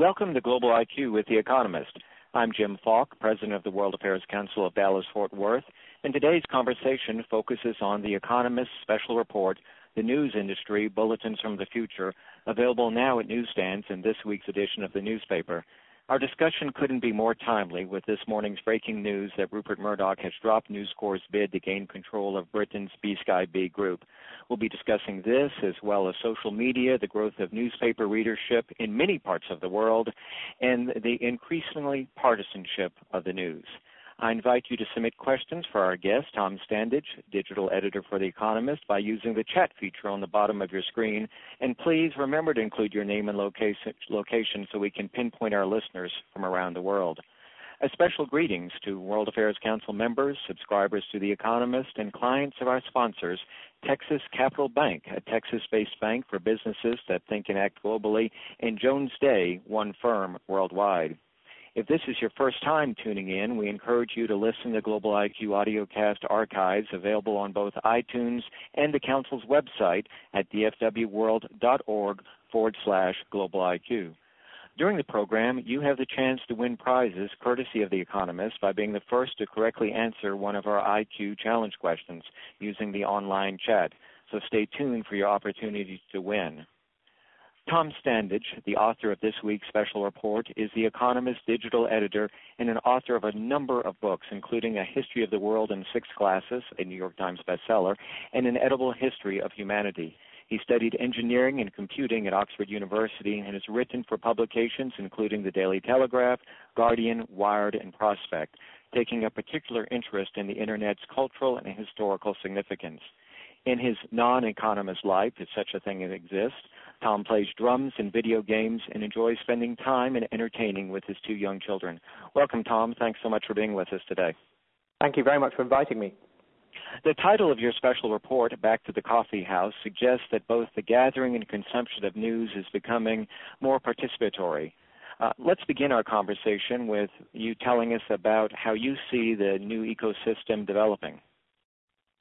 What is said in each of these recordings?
Welcome to Global IQ with The Economist. I'm Jim Falk, President of the World Affairs Council of Dallas Fort Worth, and today's conversation focuses on The Economist's special report, The News Industry Bulletins from the Future, available now at newsstands in this week's edition of the newspaper. Our discussion couldn't be more timely with this morning's breaking news that Rupert Murdoch has dropped News Corp's bid to gain control of Britain's B Sky B Group. We'll be discussing this as well as social media, the growth of newspaper readership in many parts of the world, and the increasingly partisanship of the news. I invite you to submit questions for our guest, Tom Standage, digital editor for The Economist, by using the chat feature on the bottom of your screen. And please remember to include your name and location, location so we can pinpoint our listeners from around the world. A special greetings to World Affairs Council members, subscribers to The Economist, and clients of our sponsors, Texas Capital Bank, a Texas based bank for businesses that think and act globally, and Jones Day, one firm worldwide. If this is your first time tuning in, we encourage you to listen to Global IQ audiocast archives available on both iTunes and the Council's website at dfwworld.org forward slash global IQ. During the program, you have the chance to win prizes courtesy of The Economist by being the first to correctly answer one of our IQ challenge questions using the online chat. So stay tuned for your opportunity to win. Tom Standage, the author of this week's special report, is The Economist digital editor and an author of a number of books, including A History of the World in Six Glasses, a New York Times bestseller, and An Edible History of Humanity. He studied engineering and computing at Oxford University and has written for publications including the Daily Telegraph, Guardian, Wired, and Prospect, taking a particular interest in the Internet's cultural and historical significance. In his non economist life, if such a thing exists, Tom plays drums and video games and enjoys spending time and entertaining with his two young children. Welcome, Tom. Thanks so much for being with us today. Thank you very much for inviting me. The title of your special report, Back to the Coffee House, suggests that both the gathering and consumption of news is becoming more participatory. Uh, let's begin our conversation with you telling us about how you see the new ecosystem developing.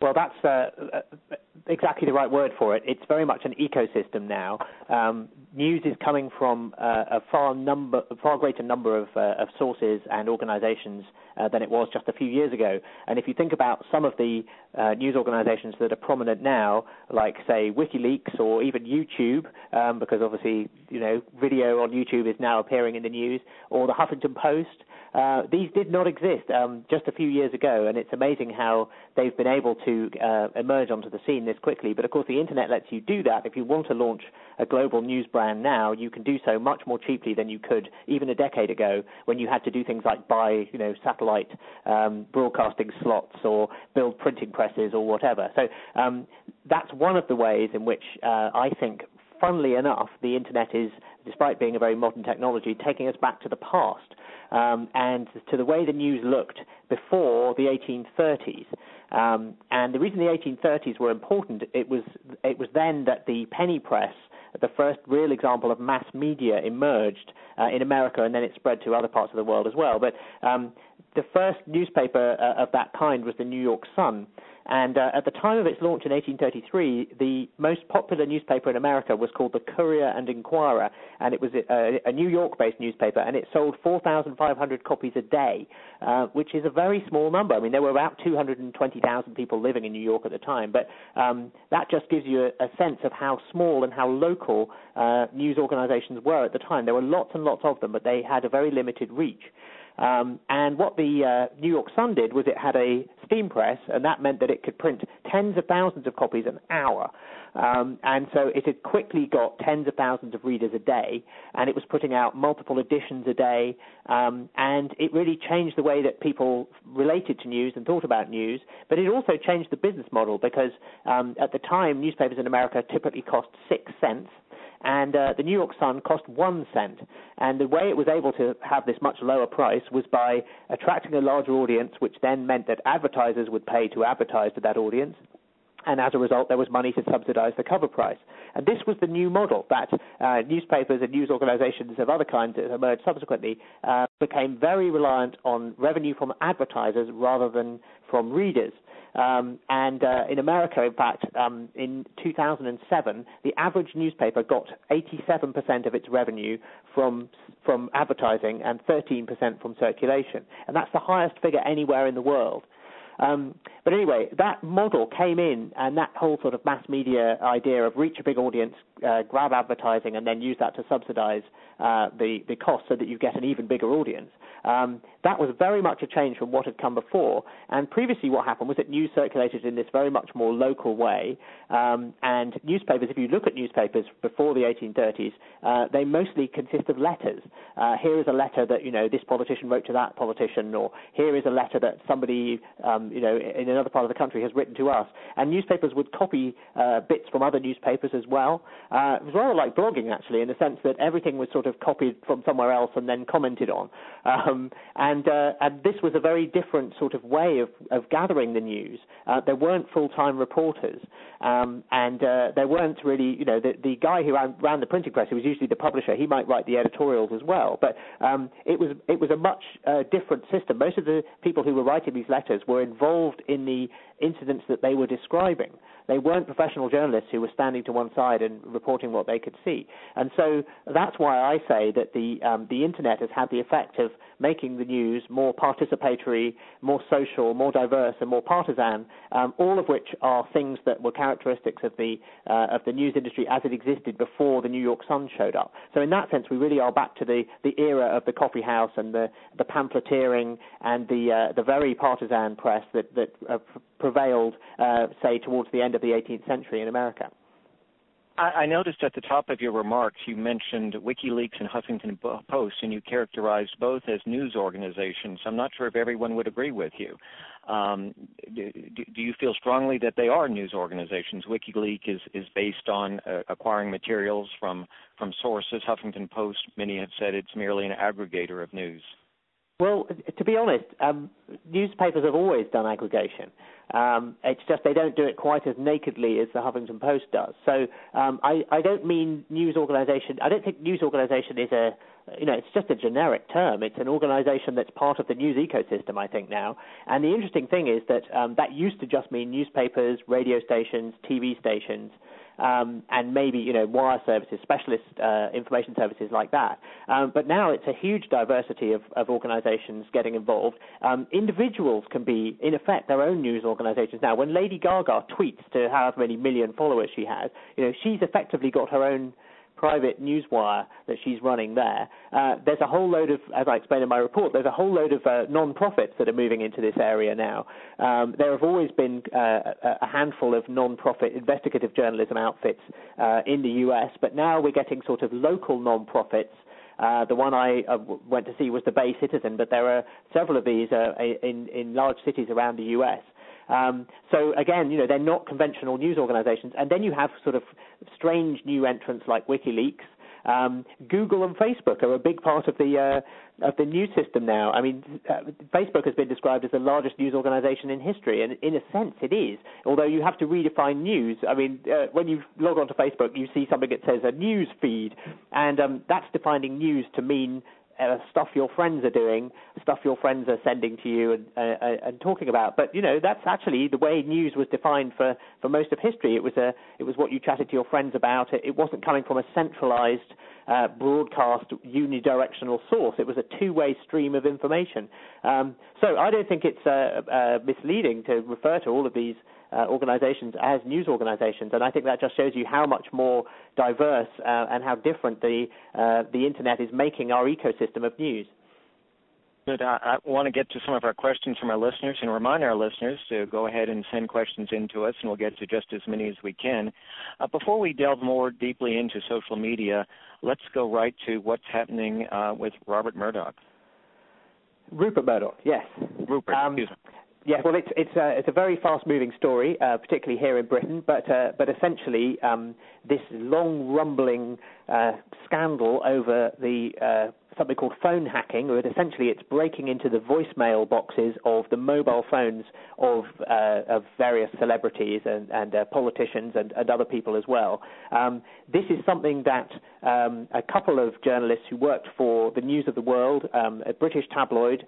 Well, that's uh, uh, exactly the right word for it. It's very much an ecosystem now. Um, news is coming from uh, a far number, a far greater number of, uh, of sources and organisations uh, than it was just a few years ago. And if you think about some of the uh, news organisations that are prominent now, like say WikiLeaks or even YouTube, um, because obviously you know video on YouTube is now appearing in the news, or the Huffington Post. Uh, these did not exist um, just a few years ago, and it's amazing how they've been able to uh, emerge onto the scene this quickly. But of course, the internet lets you do that. If you want to launch a global news brand now, you can do so much more cheaply than you could even a decade ago, when you had to do things like buy, you know, satellite um, broadcasting slots or build printing presses or whatever. So um, that's one of the ways in which uh, I think funnily enough, the internet is, despite being a very modern technology, taking us back to the past um, and to the way the news looked before the 1830s. Um, and the reason the 1830s were important, it was it was then that the penny press, the first real example of mass media, emerged uh, in America, and then it spread to other parts of the world as well. But um, the first newspaper uh, of that kind was the New York Sun, and uh, at the time of its launch in 1833, the most popular newspaper in America was called the Courier and Enquirer, and it was a, a New York-based newspaper, and it sold 4,500 copies a day, uh, which is a very small number. I mean, there were about 220,000 people living in New York at the time, but um, that just gives you a, a, sense of how small and how local uh, news organizations were at the time. There were lots and lots of them, but they had a very limited reach. Um, and what the uh, New York Sun did was it had a steam press, and that meant that it could print tens of thousands of copies an hour. Um, and so it had quickly got tens of thousands of readers a day, and it was putting out multiple editions a day, um, and it really changed the way that people related to news and thought about news. But it also changed the business model because um, at the time, newspapers in America typically cost six cents and uh, the New York Sun cost one cent. And the way it was able to have this much lower price was by attracting a larger audience, which then meant that advertisers would pay to advertise to that audience. And as a result, there was money to subsidize the cover price. And this was the new model that uh, newspapers and news organizations of other kinds that emerged subsequently uh, became very reliant on revenue from advertisers rather than from readers. Um, and uh, in America, in fact, um, in 2007, the average newspaper got 87% of its revenue from from advertising and 13% from circulation, and that's the highest figure anywhere in the world. Um, but anyway, that model came in, and that whole sort of mass media idea of reach a big audience, uh, grab advertising, and then use that to subsidize uh, the the cost so that you get an even bigger audience. Um, that was very much a change from what had come before. And previously, what happened was that news circulated in this very much more local way. Um, and newspapers, if you look at newspapers before the 1830s, uh, they mostly consist of letters. Uh, here is a letter that you know this politician wrote to that politician, or here is a letter that somebody um, you know in another part of the country has written to us. And newspapers would copy uh, bits from other newspapers as well. Uh, it was rather like blogging actually, in the sense that everything was sort of copied from somewhere else and then commented on. Um, and, uh, and this was a very different sort of way of, of gathering the news. Uh, there weren't full-time reporters, um, and uh, there weren't really, you know, the, the guy who ran, ran the printing press, who was usually the publisher, he might write the editorials as well. But um, it was it was a much uh, different system. Most of the people who were writing these letters were involved in the incidents that they were describing. They weren't professional journalists who were standing to one side and reporting what they could see. And so that's why I say that the um, the internet has had the effect of making the news more participatory, more social, more diverse, and more partisan. Um, all of which are things that were characteristics of the uh, of the news industry as it existed before the New York Sun showed up. So in that sense, we really are back to the, the era of the coffee house and the the pamphleteering and the uh, the very partisan press that that uh, prevailed, say, towards the end of the 18th century in America. I noticed at the top of your remarks you mentioned WikiLeaks and Huffington Post, and you characterized both as news organizations. I'm not sure if everyone would agree with you. Um, do, do, you feel strongly that they are news organizations? WikiLeaks is, is based on uh, acquiring materials from, from sources. Huffington Post, many have said it's merely an aggregator of news. Well, to be honest, um, newspapers have always done aggregation. Um, it's just they don't do it quite as nakedly as the Huffington Post does. So um, I, I don't mean news organization. I don't think news organization is a, you know, it's just a generic term. It's an organization that's part of the news ecosystem, I think now. And the interesting thing is that um, that used to just mean newspapers, radio stations, TV stations um, and maybe you know wire services, specialist uh, information services like that. Um, but now it's a huge diversity of, of organisations getting involved. Um, individuals can be, in effect, their own news organisations now. When Lady Gaga tweets to however many million followers she has, you know she's effectively got her own private newswire that she's running there. Uh, there's a whole load of, as I explained in my report, there's a whole load of uh, non-profits that are moving into this area now. Um, there have always been uh, a handful of non-profit investigative journalism outfits uh, in the U.S., but now we're getting sort of local non-profits uh, the one I uh, went to see was the Bay Citizen, but there are several of these uh, in in large cities around the U.S. Um, so again, you know, they're not conventional news organizations. And then you have sort of strange new entrants like WikiLeaks. Um, Google and Facebook are a big part of the uh, of the news system now. I mean, uh, Facebook has been described as the largest news organization in history, and in a sense, it is. Although you have to redefine news. I mean, uh, when you log onto Facebook, you see something that says a news feed, and um, that's defining news to mean uh, stuff your friends are doing, stuff your friends are sending to you and, uh, uh, and talking about. But you know that's actually the way news was defined for, for most of history. It was a it was what you chatted to your friends about. It, it wasn't coming from a centralized uh, broadcast unidirectional source. It was a two-way stream of information. Um, so I don't think it's uh, uh, misleading to refer to all of these uh, organizations as news organizations. And I think that just shows you how much more diverse uh, and how different the, uh, the internet is making our ecosystem of news. Good. I, I, want to get to some of our questions from our listeners and remind our listeners to go ahead and send questions in to us, and we'll get to just as many as we can. Uh, before we delve more deeply into social media, let's go right to what's happening uh, with Robert Murdoch. Rupert Murdoch, yes. Rupert, um, excuse me. Yes, well, it's it's a it's a very fast-moving story, uh, particularly here in Britain. But uh, but essentially, um, this long rumbling uh, scandal over the uh, something called phone hacking, or essentially it's breaking into the voicemail boxes of the mobile phones of uh, of various celebrities and, and uh, politicians and, and, other people as well. Um, this is something that um, a couple of journalists who worked for the News of the World, um, a British tabloid.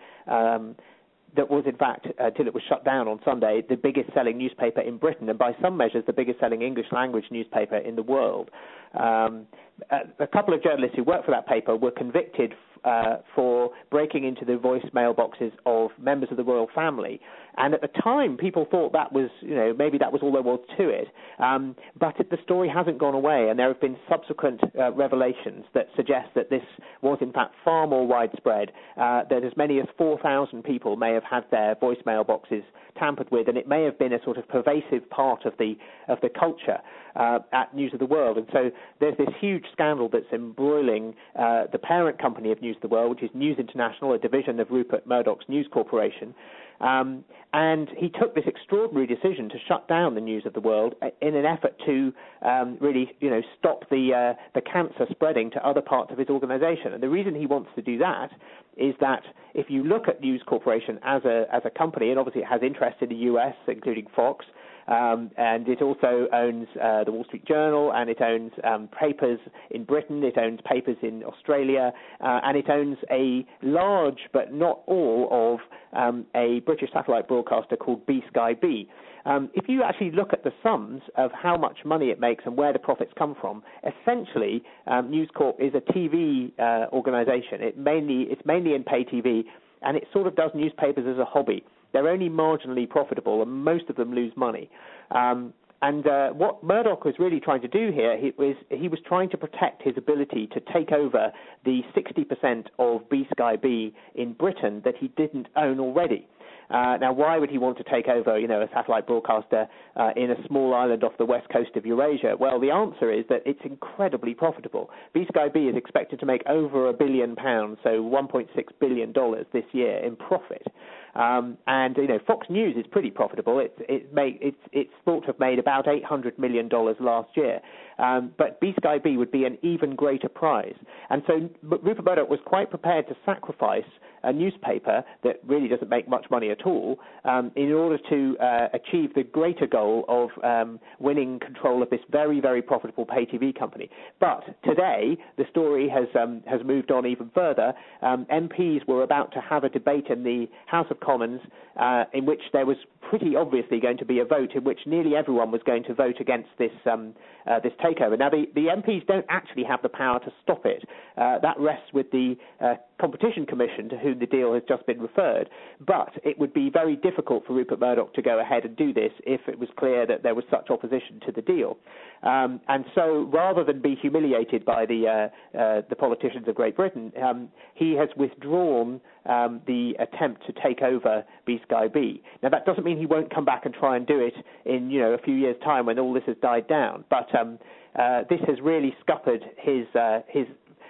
That was in fact, until it was shut down on Sunday, the biggest selling newspaper in Britain, and by some measures, the biggest selling English language newspaper in the world. Um, a, a couple of journalists who worked for that paper were convicted uh, for breaking into the voicemail boxes of members of the royal family. And at the time, people thought that was, you know, maybe that was all there was to it. Um, but the story hasn't gone away, and there have been subsequent uh, revelations that suggest that this was, in fact, far more widespread. Uh, that as many as 4,000 people may have had their voicemail boxes tampered with, and it may have been a sort of pervasive part of the of the culture uh, at News of the World. And so there's this huge scandal that's embroiling uh, the parent company of News of the World, which is News International, a division of Rupert Murdoch's News Corporation. Um, and he took this extraordinary decision to shut down the news of the world in an effort to um, really, you know, stop the uh, the cancer spreading to other parts of his organisation. And the reason he wants to do that is that if you look at News Corporation as a as a company, and obviously it has interests in the U.S., including Fox, um, and it also owns uh, the Wall Street Journal, and it owns um, papers in Britain, it owns papers in Australia, uh, and it owns a large, but not all, of um, a British satellite broadcaster called B Sky B. Um, if you actually look at the sums of how much money it makes and where the profits come from, essentially um, News Corp is a TV uh, organisation. It mainly it's mainly in pay TV, and it sort of does newspapers as a hobby. They're only marginally profitable, and most of them lose money. Um, and uh, what Murdoch was really trying to do here he was he was trying to protect his ability to take over the 60% of B Sky B in Britain that he didn't own already. Uh, now, why would he want to take over, you know, a satellite broadcaster uh, in a small island off the west coast of Eurasia? Well, the answer is that it's incredibly profitable. B Sky B is expected to make over a billion pounds, so 1.6 billion dollars this year in profit. Um, and you know, Fox News is pretty profitable. It's it made it's it's thought to have made about 800 million dollars last year. Um, but B Sky B would be an even greater prize. And so Rupert Murdoch was quite prepared to sacrifice a newspaper that really doesn't make much money at all um, in order to uh, achieve the greater goal of um, winning control of this very, very profitable pay TV company. But today, the story has um, has moved on even further. MPs um, were about to have a debate in the House of Commons uh, in which there was pretty obviously going to be a vote in which nearly everyone was going to vote against this um, uh, this takeover. Now, the, the MPs don't actually have the power to stop it. Uh, that rests with the uh, Competition Commission, to whom the deal has just been referred. But it would be very difficult for Rupert Murdoch to go ahead and do this if it was clear that there was such opposition to the deal. Um, and so, rather than be humiliated by the uh, uh, the politicians of Great Britain, um, he has withdrawn um, the attempt to take over B Sky B. Now, that doesn't mean he won't come back and try and do it in you know a few years' time when all this has died down. But um, uh, this has really scuppered his uh, his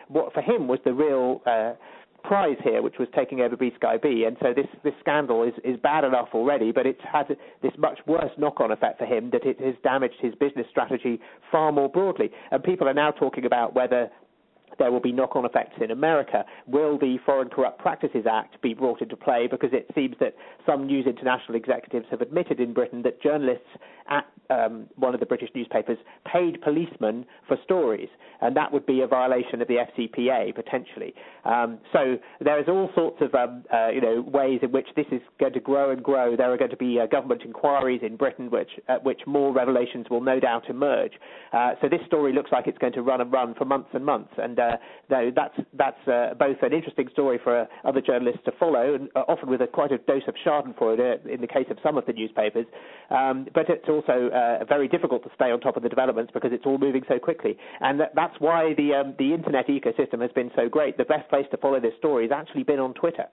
what for him was the real uh, prize here, which was taking over B Sky B. And so this, this scandal is, is bad enough already, but it's had this much worse knock-on effect for him that it has damaged his business strategy far more broadly. And people are now talking about whether there will be knock-on effects in America. Will the Foreign Corrupt Practices Act be brought into play? Because it seems that some News International executives have admitted in Britain that journalists at um, one of the British newspapers paid policemen for stories, and that would be a violation of the FCPA potentially. Um, so there is all sorts of um, uh, you know ways in which this is going to grow and grow. There are going to be uh, government inquiries in Britain, which at which more revelations will no doubt emerge. Uh, so this story looks like it's going to run and run for months and months, and uh, that's that's uh, both an interesting story for uh, other journalists to follow, and often with a quite a dose of Schadenfreude in the case of some of the newspapers. Um, but it's also uh, very difficult to stay on top of the developments because it's all moving so quickly. And that, that's why the um, the internet ecosystem has been so great. The best place to follow this story has actually been on Twitter.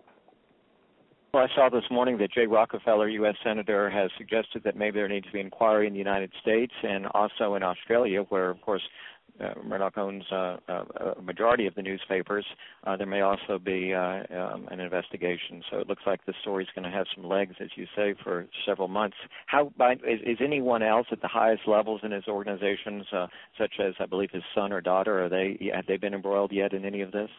Well, I saw this morning that Jay Rockefeller, U.S. Senator, has suggested that maybe there needs to be inquiry in the United States and also in Australia, where, of course, uh, Murdoch owns uh, uh, a majority of the newspapers. Uh, there may also be uh, um, an investigation. So it looks like the story is going to have some legs, as you say, for several months. Is, anyone else at the highest levels in his organizations, uh, such as I believe his son or daughter, are they have they been embroiled yet in any of this?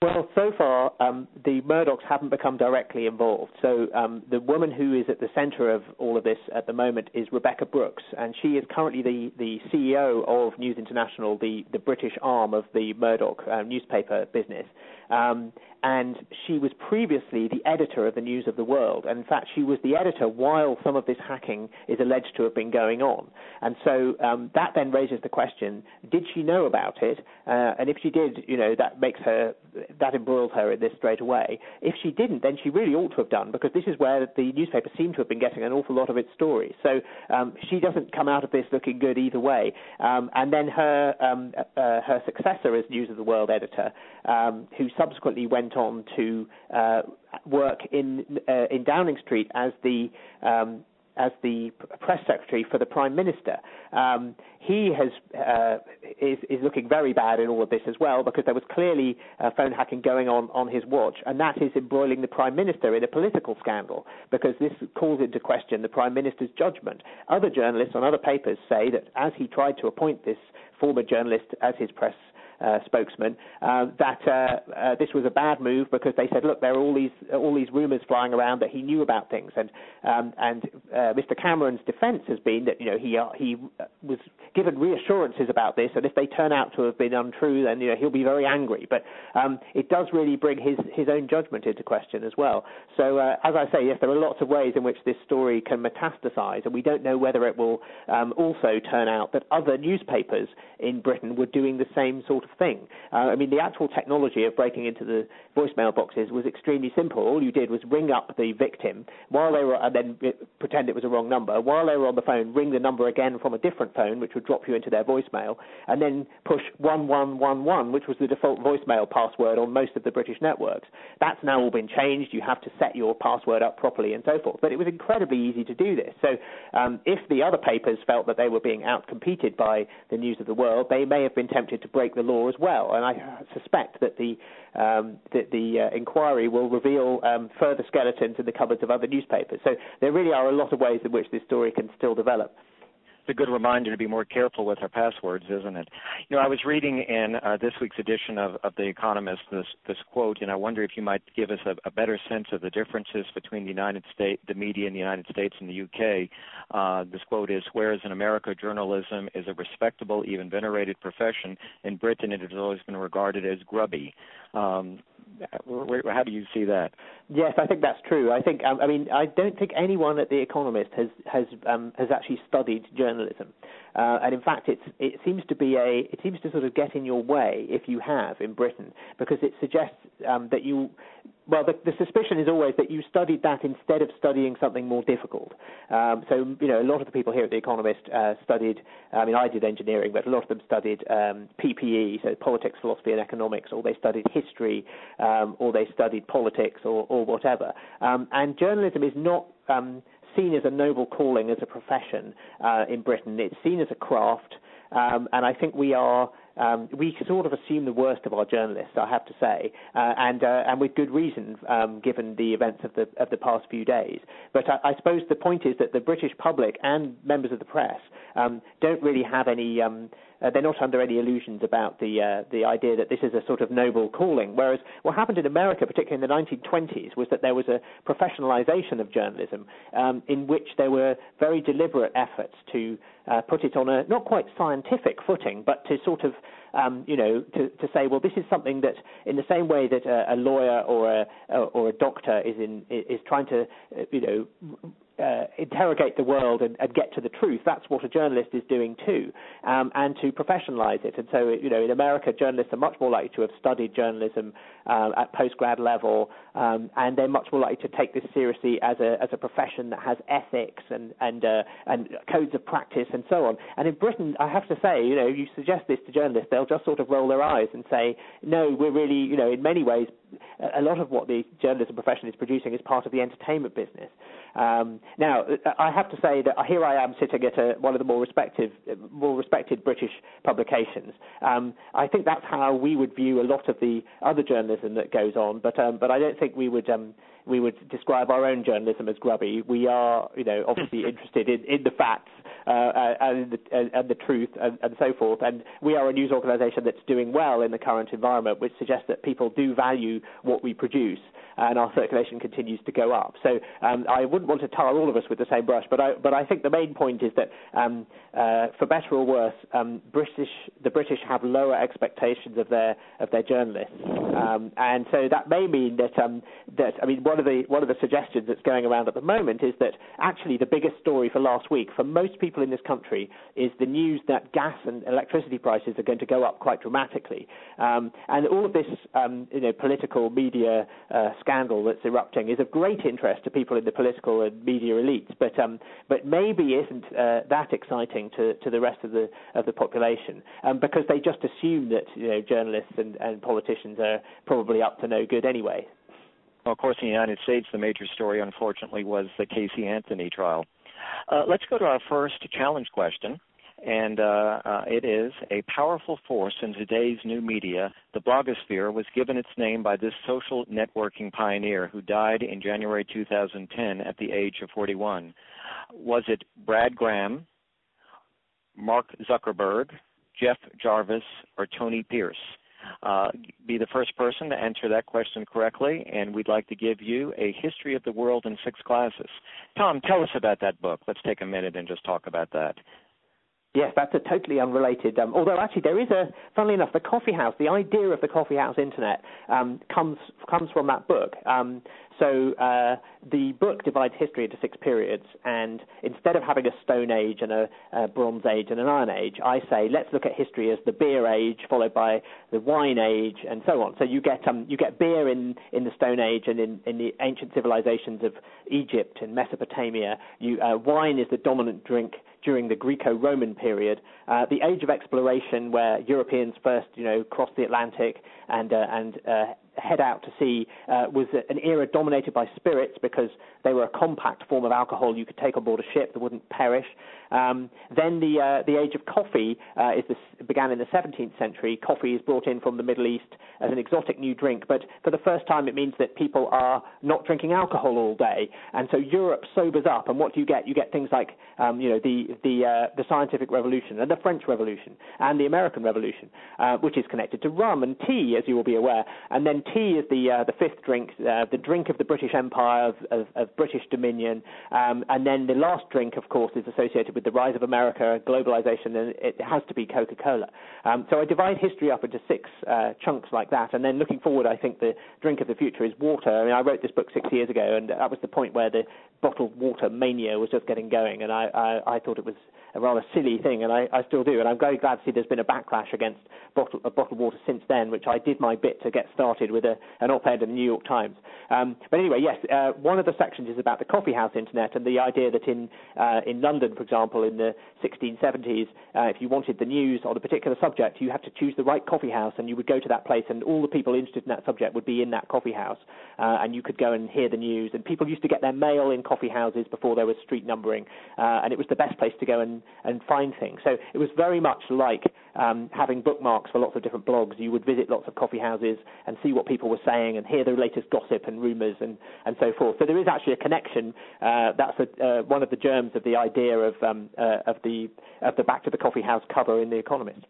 Well, so far, um, the Murdochs haven't become directly involved. So um, the woman who is at the center of all of this at the moment is Rebekah Brooks, and she is currently the, the CEO of News International, the, the British arm of the Murdoch uh, newspaper business. Um, and she was previously the editor of the News of the World. And in fact, she was the editor while some of this hacking is alleged to have been going on. And so um, that then raises the question: Did she know about it? Uh, and if she did, you know, that makes her that embroils her in this straight away. If she didn't, then she really ought to have done because this is where the newspaper seemed to have been getting an awful lot of its stories. So um, she doesn't come out of this looking good either way. Um, and then her um, uh, her successor as News of the World editor, um, who subsequently went on to uh, work in uh, in Downing Street as the um, as the press secretary for the prime minister. Um, he has uh, is, is looking very bad in all of this as well because there was clearly uh, phone hacking going on on his watch, and that is embroiling the prime minister in a political scandal because this calls into question the prime minister's judgment. Other journalists on other papers say that as he tried to appoint this former journalist as his press uh, spokesman uh, that uh, uh, this was a bad move because they said, look, there are all these all these rumours flying around that he knew about things, and um, and uh, Mr. Cameron's defence has been that you know he uh, he was given reassurances about this, and if they turn out to have been untrue, then you know he'll be very angry. But um, it does really bring his his own judgment into question as well. So as I say, yes, there are lots of ways in which this story can metastasise, and we don't know whether it will um, also turn out that other newspapers in Britain were doing the same sort of of thing. Uh, I mean, the actual technology of breaking into the voicemail boxes was extremely simple. All you did was ring up the victim while they were, and then pretend it was a wrong number. While they were on the phone, ring the number again from a different phone, which would drop you into their voicemail, and then push 1111, which was the default voicemail password on most of the British networks. That's now all been changed. You have to set your password up properly and so forth. But it was incredibly easy to do this. So um, if the other papers felt that they were being outcompeted by the News of the World, they may have been tempted to break the law as well. And I suspect that the um, that the uh, inquiry will reveal um, further skeletons in the cupboards of other newspapers. So there really are a lot of ways in which this story can still develop a good reminder to be more careful with our passwords, isn't it? You know, I was reading in uh, this week's edition of, of The Economist this, this quote, and I wonder if you might give us a, a better sense of the differences between the United States, the media in the United States and the UK. Uh, this quote is, whereas in America journalism is a respectable, even venerated profession, in Britain it has always been regarded as grubby. Um, how do you see that? Yes, I think that's true. I think um, I mean I don't think anyone at the Economist has has um, has actually studied journalism, uh, and in fact it seems to be a it seems to sort of get in your way if you have in Britain because it suggests um, that you well, the, the, suspicion is always that you studied that instead of studying something more difficult. Um, so, you know, a lot of the people here at The Economist uh, studied, I mean, I did engineering, but a lot of them studied um, PPE, so politics, philosophy, and economics, or they studied history, um, or they studied politics, or, or whatever. Um, and journalism is not um, seen as a noble calling, as a profession uh, in Britain. It's seen as a craft, um, and I think we are um, we sort of assume the worst of our journalists, I have to say, uh, and uh, and with good reason, um, given the events of the of the past few days. But I, I, suppose the point is that the British public and members of the press um, don't really have any. Uh, they're not under any illusions about the uh, the idea that this is a sort of noble calling. Whereas what happened in America, particularly in the 1920s, was that there was a professionalization of journalism um, in which there were very deliberate efforts to uh, put it on a not quite scientific footing, but to sort of um, you know, to, to say, well, this is something that, in the same way that a, a lawyer or a or a doctor is in is trying to, uh, you know, uh, interrogate the world and, and, get to the truth. That's what a journalist is doing too, um, and to professionalize it. And so, you know, in America, journalists are much more likely to have studied journalism uh, at postgrad level, um, and they're much more likely to take this seriously as a as a profession that has ethics and and uh, and codes of practice and so on. And in Britain, I have to say, you know, you suggest this to journalists, they'll just sort of roll their eyes and say, no, we're really, you know, in many ways a lot of what the journalism profession is producing is part of the entertainment business. Um, now, I have to say that here I am sitting at a, one of the more respected, more respected British publications. Um, I think that's how we would view a lot of the other journalism that goes on, but um, but I don't think we would um, we would describe our own journalism as grubby. We are, you know, obviously interested in, in the facts uh, and, the, and the truth and, and so forth. And we are a news organisation that's doing well in the current environment, which suggests that people do value what we produce and our circulation continues to go up. So um, I wouldn't want to tar all of us with the same brush, but I, but I think the main point is that um, uh, for better or worse, um, British the British have lower expectations of their of their journalists, um, and so that may mean that um, that I mean one of the one of the suggestions that's going around at the moment is that actually the biggest story for last week for most people in this country is the news that gas and electricity prices are going to go up quite dramatically, um, and all of this um, you know political media uh, scandal that's erupting is of great interest to people in the political and media elites, but um, but maybe isn't uh, that exciting to, to the rest of the of the population. Um, because they just assume that you know journalists and, and politicians are probably up to no good anyway. Well, of course, in the United States, the major story, unfortunately, was the Casey Anthony trial. Uh, let's go to our first challenge question and uh, uh, it is a powerful force in today's new media. The blogosphere was given its name by this social networking pioneer who died in January 2010 at the age of 41. Was it Brad Graham, Mark Zuckerberg, Jeff Jarvis, or Tony Pierce? Uh, be the first person to answer that question correctly, and we'd like to give you a history of the world in six glasses. Tom, tell us about that book. Let's take a minute and just talk about that. Yes, that's a totally unrelated. Um, although actually, there is a. Funnily enough, the coffee house, the idea of the coffee house internet um, comes comes from that book. Um, so uh, the book divides history into six periods, and instead of having a Stone Age and a, a, Bronze Age and an Iron Age, I say let's look at history as the Beer Age, followed by the Wine Age, and so on. So you get um, you get beer in, in the Stone Age and in, in the ancient civilizations of Egypt and Mesopotamia. You, uh, wine is the dominant drink during the Greco-Roman period, uh, the age of exploration, where Europeans first, you know, crossed the Atlantic and uh, and uh, head out to sea uh, was an era dominated by spirits because they were a compact form of alcohol you could take on board a ship that wouldn't perish. Um, then the uh, the age of coffee uh, is began in the 17th century. Coffee is brought in from the Middle East as an exotic new drink, but for the first time it means that people are not drinking alcohol all day, and so Europe sobers up. And what do you get? You get things like um, you know the the uh, the scientific revolution and the French Revolution and the American Revolution, uh, which is connected to rum and tea, as you will be aware. And then tea is the uh, the fifth drink, uh, the drink of the British Empire of, of, of British dominion. Um, and then the last drink, of course, is associated with the rise of America, globalization, and it has to be Coca-Cola. Um, so I divide history up into six uh, chunks like that, and then looking forward, I think the drink of the future is water. I mean, I wrote this book six years ago, and that was the point where the bottled water mania was just getting going, and I, I, I thought it was a rather silly thing, and I, I still do. And I'm very glad to see there's been a backlash against bottle, uh, bottled water since then, which I did my bit to get started with a, an op-ed in the New York Times. Um, but anyway, yes, uh, one of the sections is about the coffee house internet and the idea that in uh, in London, for example, in the 1670s, uh, if you wanted the news on a particular subject, you had to choose the right coffee house, and you would go to that place, and all the people interested in that subject would be in that coffee house, uh, and you could go and hear the news. And people used to get their mail in coffee houses before there was street numbering, uh, and it was the best place to go and and find things. So it was very much like um, having bookmarks for lots of different blogs. You would visit lots of coffee houses and see what people were saying and hear the latest gossip and rumours and, and so forth. So there is actually a connection. Uh, that's a, uh, one of the germs of the idea of um, uh, of the of the Back to the Coffee House cover in The Economist.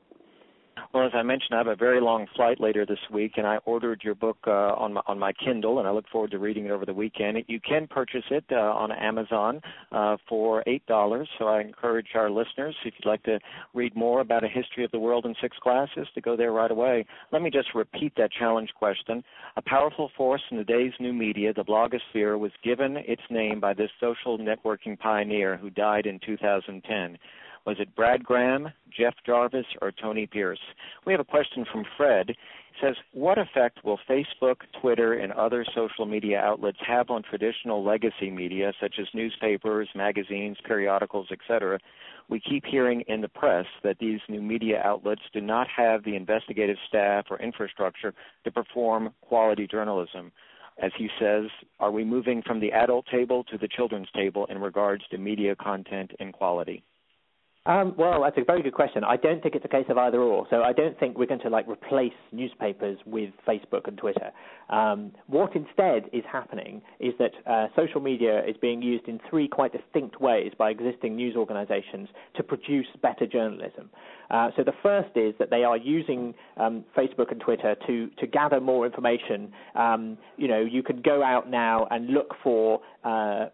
Well, as I mentioned, I have a very long flight later this week, and I ordered your book uh, on my, on my Kindle, and I look forward to reading it over the weekend. You can purchase it uh, on Amazon uh, for eight dollars. So I encourage our listeners, if you'd like to read more about a history of the world in six glasses, to go there right away. Let me just repeat that challenge question. A powerful force in today's new media, the blogosphere, was given its name by this social networking pioneer who died in 2010. Was it Brad Graham, Jeff Jarvis, or Tony Pierce? We have a question from Fred. It says, What effect will Facebook, Twitter, and other social media outlets have on traditional legacy media such as newspapers, magazines, periodicals, etc.? We keep hearing in the press that these new media outlets do not have the investigative staff or infrastructure to perform quality journalism. As he says, are we moving from the adult table to the children's table in regards to media content and quality? Um, well, that's a very good question. I don't think it's a case of either or. So I don't think we're going to like replace newspapers with Facebook and Twitter. Um, what instead is happening is that uh, social media is being used in three quite distinct ways by existing news organizations to produce better journalism. Uh, so the first is that they are using um, Facebook and Twitter to to gather more information. Um, you know, you can go out now and look for uh,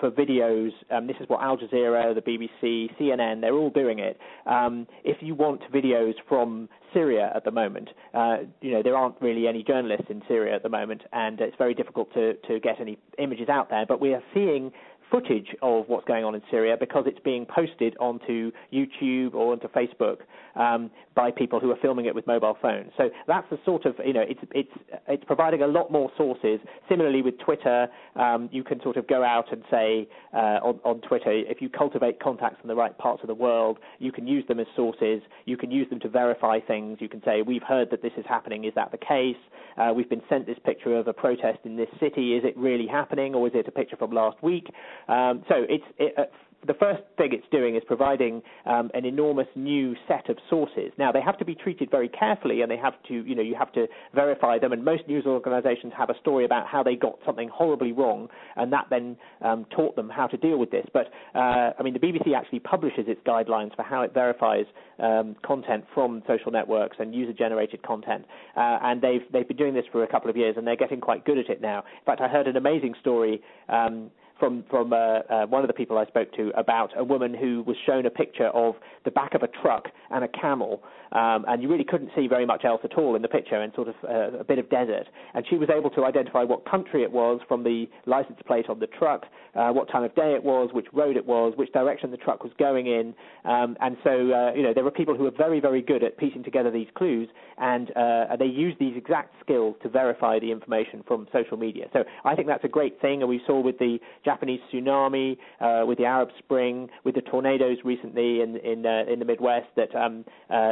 for videos. Um, this is what Al Jazeera, the BBC, CNN, they're all doing it. Um, if you want videos from Syria at the moment, uh, you know there aren't really any journalists in Syria at the moment, and it's very difficult to to get any images out there. But we are seeing footage of what's going on in Syria because it's being posted onto YouTube or onto Facebook um, by people who are filming it with mobile phones. So that's the sort of you know it's it's it's providing a lot more sources. Similarly with Twitter, um, you can sort of go out and say uh, on, on Twitter if you cultivate contacts in the right parts of the world, you can use them as sources. You can use them to verify things. You can say we've heard that this is happening. Is that the case? Uh, we've been sent this picture of a protest in this city. Is it really happening, or is it a picture from last week? Um, so it's it, uh, the first thing it's doing is providing um, an enormous new set of sources. Now they have to be treated very carefully, and they have to, you know, you have to verify them. And most news organisations have a story about how they got something horribly wrong, and that then um, taught them how to deal with this. But uh, I mean, the BBC actually publishes its guidelines for how it verifies um, content from social networks and user-generated content, uh, and they've they've been doing this for a couple of years, and they're getting quite good at it now. In fact, I heard an amazing story. Um, from from uh, uh, one of the people I spoke to about a woman who was shown a picture of the back of a truck and a camel, um, and you really couldn't see very much else at all in the picture, and sort of uh, a bit of desert. And she was able to identify what country it was from the license plate on the truck, uh, what time of day it was, which road it was, which direction the truck was going in, um, and so uh, you know there were people who were very very good at piecing together these clues, and uh, they used these exact skills to verify the information from social media. So I think that's a great thing, and we saw with the Japanese tsunami, uh, with the Arab Spring, with the tornadoes recently in in, uh, in the Midwest. That um,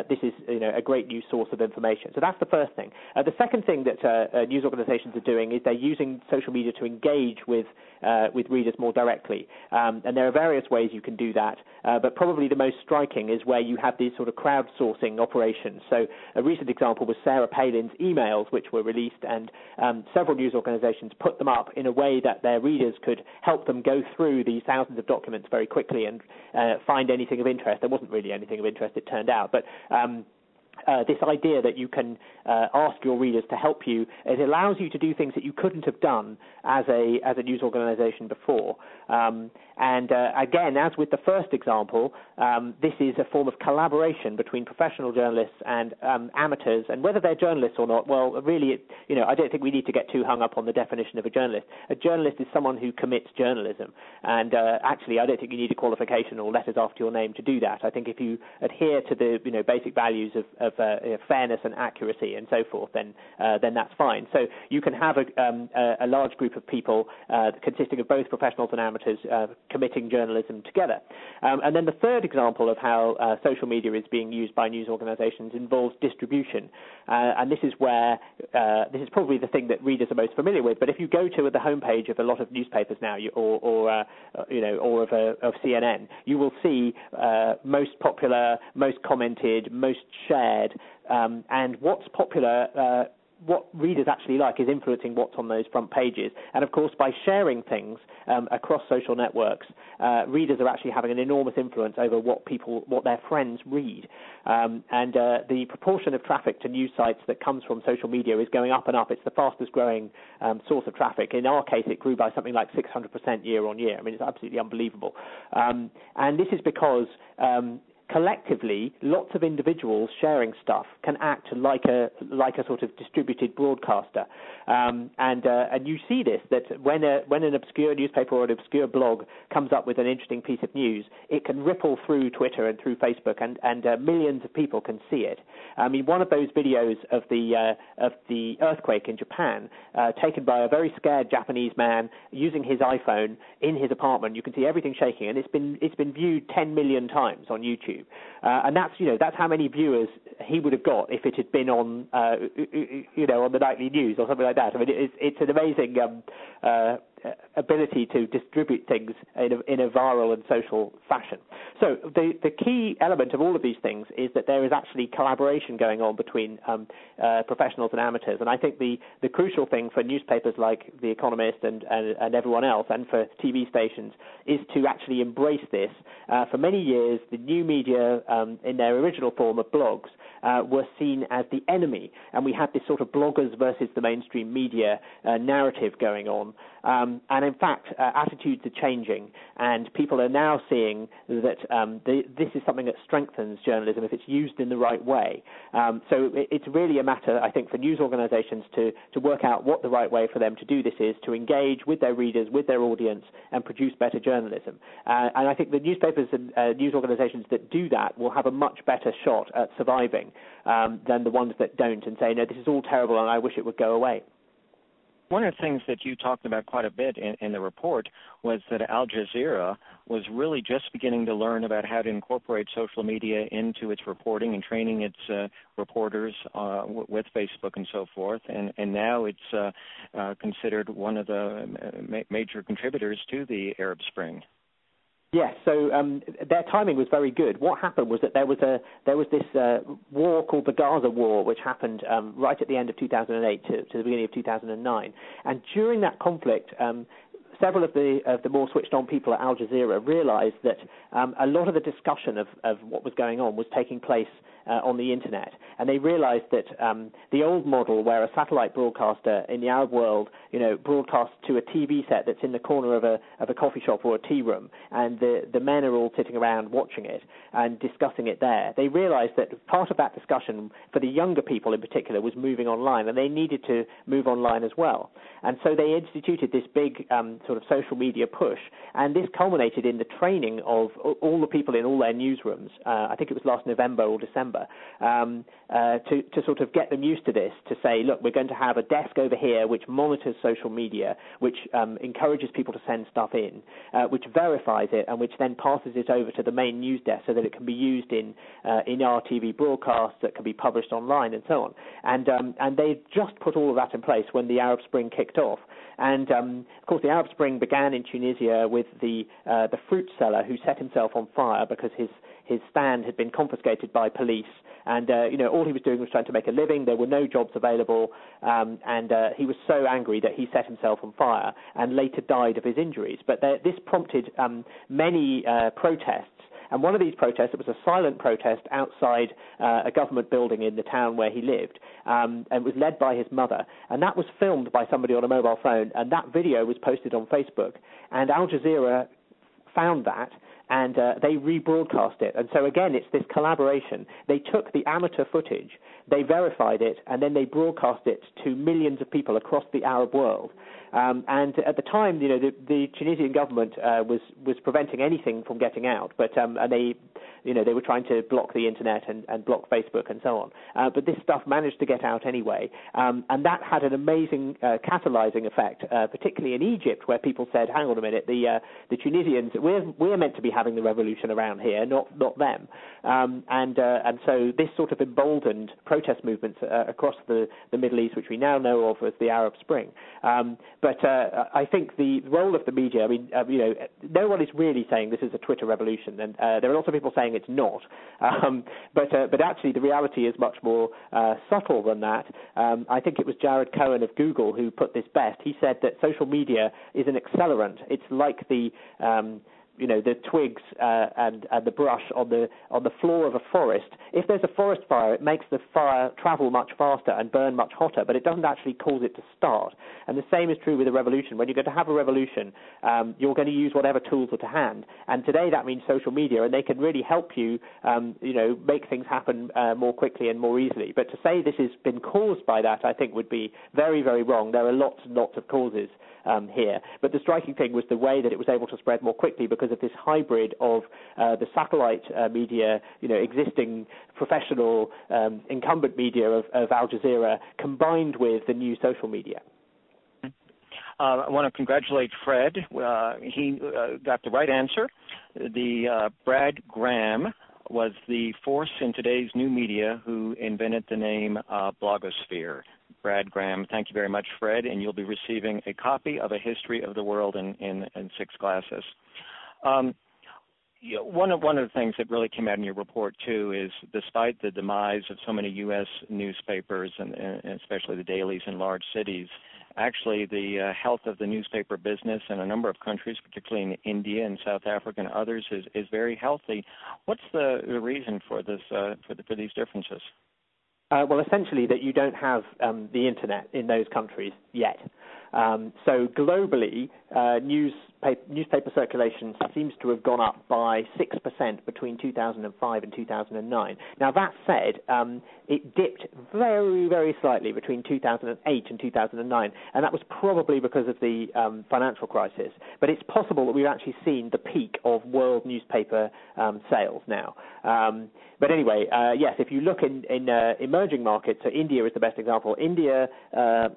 this is you know a great new source of information. So that's the first thing. Uh, the second thing that uh, uh, news organisations are doing is they're using social media to engage with with readers more directly. Um, and there are various ways you can do that, but probably the most striking is where you have these sort of crowdsourcing operations. So a recent example was Sarah Palin's emails, which were released, and um, several news organisations put them up in a way that their readers could help them go through these thousands of documents very quickly and uh, find anything of interest. There wasn't really anything of interest, it turned out, but um, uh, this idea that you can uh, ask your readers to help you, it allows you to do things that you couldn't have done as a as a news organization before. Um, and uh, again, as with the first example, um, this is a form of collaboration between professional journalists and um, amateurs. And whether they're journalists or not, well, really, it, you know, I don't think we need to get too hung up on the definition of a journalist. A journalist is someone who commits journalism. And uh, actually, I don't think you need a qualification or letters after your name to do that. I think if you adhere to the you know basic values of, of uh, fairness and accuracy and so forth, then uh, then that's fine. So you can have a, um, a, large group of people uh, consisting of both professionals and amateurs uh, committing journalism together. Um, and then the third example of how uh, social media is being used by news organizations involves distribution. Uh, and this is where, this is probably the thing that readers are most familiar with, but if you go to the homepage of a lot of newspapers now, you, or, or you know, or of, a, of CNN, you will see most popular, most commented, most shared, um, and what's popular uh, what readers actually like is influencing what's on those front pages. And of course, by sharing things um, across social networks, uh, readers are actually having an enormous influence over what people, what their friends read. Um, and uh, the proportion of traffic to news sites that comes from social media is going up and up. It's the fastest growing um, source of traffic. In our case, it grew by something like 600% year on year. I mean, it's absolutely unbelievable. Um, and this is because um, collectively, lots of individuals sharing stuff can act like a like a sort of distributed broadcaster. Um, and uh, and you see this that when a when an obscure newspaper or an obscure blog comes up with an interesting piece of news, it can ripple through Twitter and through Facebook, and and uh, millions of people can see it. I mean, one of those videos of the uh, of the earthquake in Japan, uh, taken by a very scared Japanese man using his iPhone in his apartment. You can see everything shaking, and it's been it's been viewed 10 million times on YouTube, uh, and that's you know that's how many viewers he would have got if it had been on uh, you know on the nightly news or something like that. I mean, it's it's an amazing um, uh, ability to distribute things in a, in a viral and social fashion. So the the key element of all of these things is that there is actually collaboration going on between um, uh, professionals and amateurs, and I think the the crucial thing for newspapers like The Economist and and, and everyone else, and for TV stations, is to actually embrace this. Uh, for many years, the new media, um, in their original form of blogs, uh, were seen as the enemy, and we had this sort of bloggers versus the mainstream media uh, narrative going on. Um, and in fact, uh, attitudes are changing, and people are now seeing that um, the, this is something that strengthens journalism if it's used in the right way. Um, so it, it's really a matter, I think, for news organisations to to work out what the right way for them to do this is to engage with their readers, with their audience, and produce better journalism. Uh, and I think the newspapers and uh, news organisations that do that will have a much better shot at surviving um, than the ones that don't and say, no, this is all terrible and I wish it would go away. One of the things that you talked about quite a bit in, in, the report was that Al Jazeera was really just beginning to learn about how to incorporate social media into its reporting and training its uh, reporters uh, w- with Facebook and so forth. And, and now it's uh, uh considered one of the uh, ma- major contributors to the Arab Spring. Yes, so um, their timing was very good. What happened was that there was a there was this uh, war called the Gaza War, which happened um, right at the end of 2008 to, to, the beginning of 2009. And during that conflict, um, several of the of the more switched on people at Al Jazeera realized that um, a lot of the discussion of, of what was going on was taking place uh, on the internet, and they realized that um, the old model, where a satellite broadcaster in the Arab world, you know, broadcasts to a TV set that's in the corner of a of a coffee shop or a tea room, and the the men are all sitting around watching it and discussing it there. They realized that part of that discussion for the younger people in particular was moving online, and they needed to move online as well. And so they instituted this big um, sort of social media push, and this culminated in the training of all the people in all their newsrooms. Uh, I think it was last November or December, um, uh, to to sort of get them used to this. To say, look, we're going to have a desk over here which monitors social media, which um, encourages people to send stuff in, uh, which verifies it, and which then passes it over to the main news desk so that it can be used in uh, in RTV broadcasts that can be published online and so on. And um, and they just put all of that in place when the Arab Spring kicked off. And um, of course, the Arab Spring began in Tunisia with the uh, the fruit seller who set himself on fire because his his stand had been confiscated by police, and uh, you know all he was doing was trying to make a living. There were no jobs available, um, and uh, he was so angry that he set himself on fire and later died of his injuries. But there, this prompted um, many uh, protests and one of these protests, it was a silent protest outside uh, a government building in the town where he lived, um, and was led by his mother. And that was filmed by somebody on a mobile phone, and that video was posted on Facebook. And Al Jazeera found that and uh, they rebroadcast it. And so again, it's this collaboration. They took the amateur footage, they verified it, and then they broadcast it to millions of people across the Arab world. Um, and at the time, you know, the, the Tunisian government uh, was was preventing anything from getting out, but um, and they, you know, they were trying to block the internet and, and block Facebook and so on. Uh, but this stuff managed to get out anyway, um, and that had an amazing uh, catalyzing effect, uh, particularly in Egypt, where people said, "Hang on a minute, the uh, the Tunisians, we're we're meant to be having the revolution around here, not not them." Um, and uh, and so this sort of emboldened protest movements across the the Middle East, which we now know of as the Arab Spring. Um, but uh, I think the role of the media, I mean, uh, you know, no one is really saying this is a Twitter revolution, and uh, there are lots of people saying it's not. Um, but uh, but actually, the reality is much more uh, subtle than that. Um, I think it was Jared Cohen of Google who put this best. He said that social media is an accelerant. It's like the um, you know the twigs uh, and and the brush on the on the floor of a forest. If there's a forest fire, it makes the fire travel much faster and burn much hotter, but it doesn't actually cause it to start. And the same is true with a revolution. When you're going to have a revolution, um, you're going to use whatever tools are to hand. And today that means social media, and they can really help you, um, you know, make things happen uh, more quickly and more easily. But to say this has been caused by that, I think would be very, very wrong. There are lots and lots of causes um, here. But the striking thing was the way that it was able to spread more quickly because of this hybrid of uh, the satellite uh, media, you know, existing professional um, incumbent media of, of Al Jazeera combined with the new social media. Uh, I want to congratulate Fred. Uh, he uh, got the right answer. The uh, Brad Graham was the force in today's new media who invented the name uh, blogosphere. Brad Graham. Thank you very much, Fred, and you'll be receiving a copy of A History of the World in, in, in six glasses. Um, you know, one of one of the things that really came out in your report too is, despite the demise of so many U.S. newspapers and, and especially the dailies in large cities, actually the uh, health of the newspaper business in a number of countries, particularly in India and South Africa and others, is, is very healthy. What's the, the reason for this uh, for, the, for these differences? Uh, well, essentially, that you don't have um, the internet in those countries yet. Um, so globally, uh, newspaper, newspaper circulation seems to have gone up by 6% between 2005 and 2009. Now, that said, um, it dipped very, very slightly between 2008 and 2009, and that was probably because of the um, financial crisis. But it's possible that we've actually seen the peak of world newspaper um, sales now. Um, but anyway, uh, yes, if you look in, in uh, emerging markets, so India is the best example. India uh,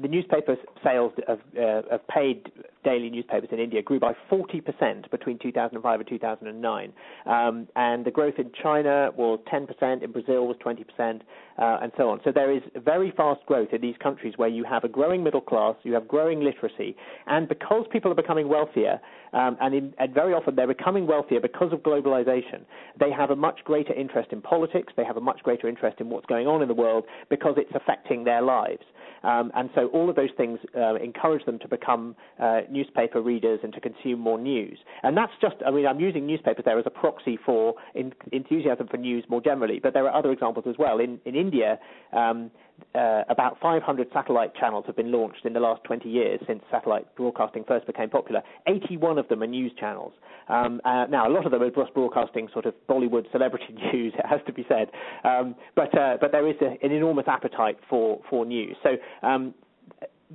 the newspaper sales of, uh, of paid daily newspapers in India grew by 40% between 2005 and 2009. Um, and the growth in China was 10%, in Brazil was 20%, uh, and so on. So there is very fast growth in these countries where you have a growing middle class, you have growing literacy, and because people are becoming wealthier, um, and, in, and very often they're becoming wealthier because of globalization, they have a much greater interest in politics, they have a much greater interest in what's going on in the world because it's affecting their lives. Um, and so all of those things uh, encourage them to become uh, newspaper readers and to consume more news. And that's just, I mean, I'm using newspapers there as a proxy for in, enthusiasm for news more generally, but there are other examples as well. In, in India, um, uh, about 500 satellite channels have been launched in the last 20 years since satellite broadcasting first became popular. 81 of them are news channels. Um, uh, now, a lot of them are just broadcasting sort of Bollywood celebrity news, it has to be said. Um, but uh, but there is a, an enormous appetite for for news. So um,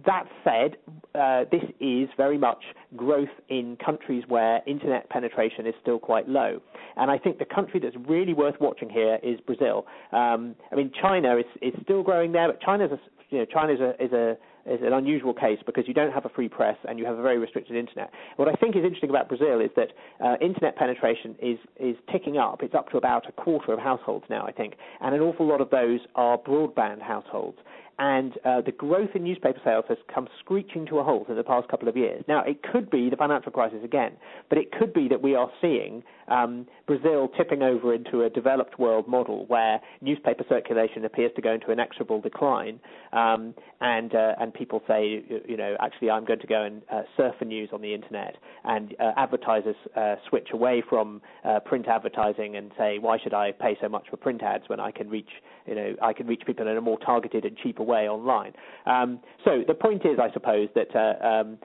that said, uh, this is very much growth in countries where internet penetration is still quite low. And I think the country that's really worth watching here is Brazil. Um, I mean, China is, is still growing there, but China's a, you know, China is a, is a is an unusual case because you don't have a free press and you have a very restricted internet. What I think is interesting about Brazil is that uh, internet penetration is is ticking up. It's up to about a quarter of households now, I think, and an awful lot of those are broadband households and uh, the growth in newspaper sales has come screeching to a halt in the past couple of years. Now, it could be the financial crisis again, but it could be that we are seeing um, Brazil tipping over into a developed world model where newspaper circulation appears to go into inexorable decline, um, and uh, and people say, you know, actually, I'm going to go and uh, surf for news on the internet, and uh, advertisers uh, switch away from uh, print advertising and say, why should I pay so much for print ads when I can reach, you know, I can reach people in a more targeted and cheaper way online. Um, so the point is, I suppose, that uh, um,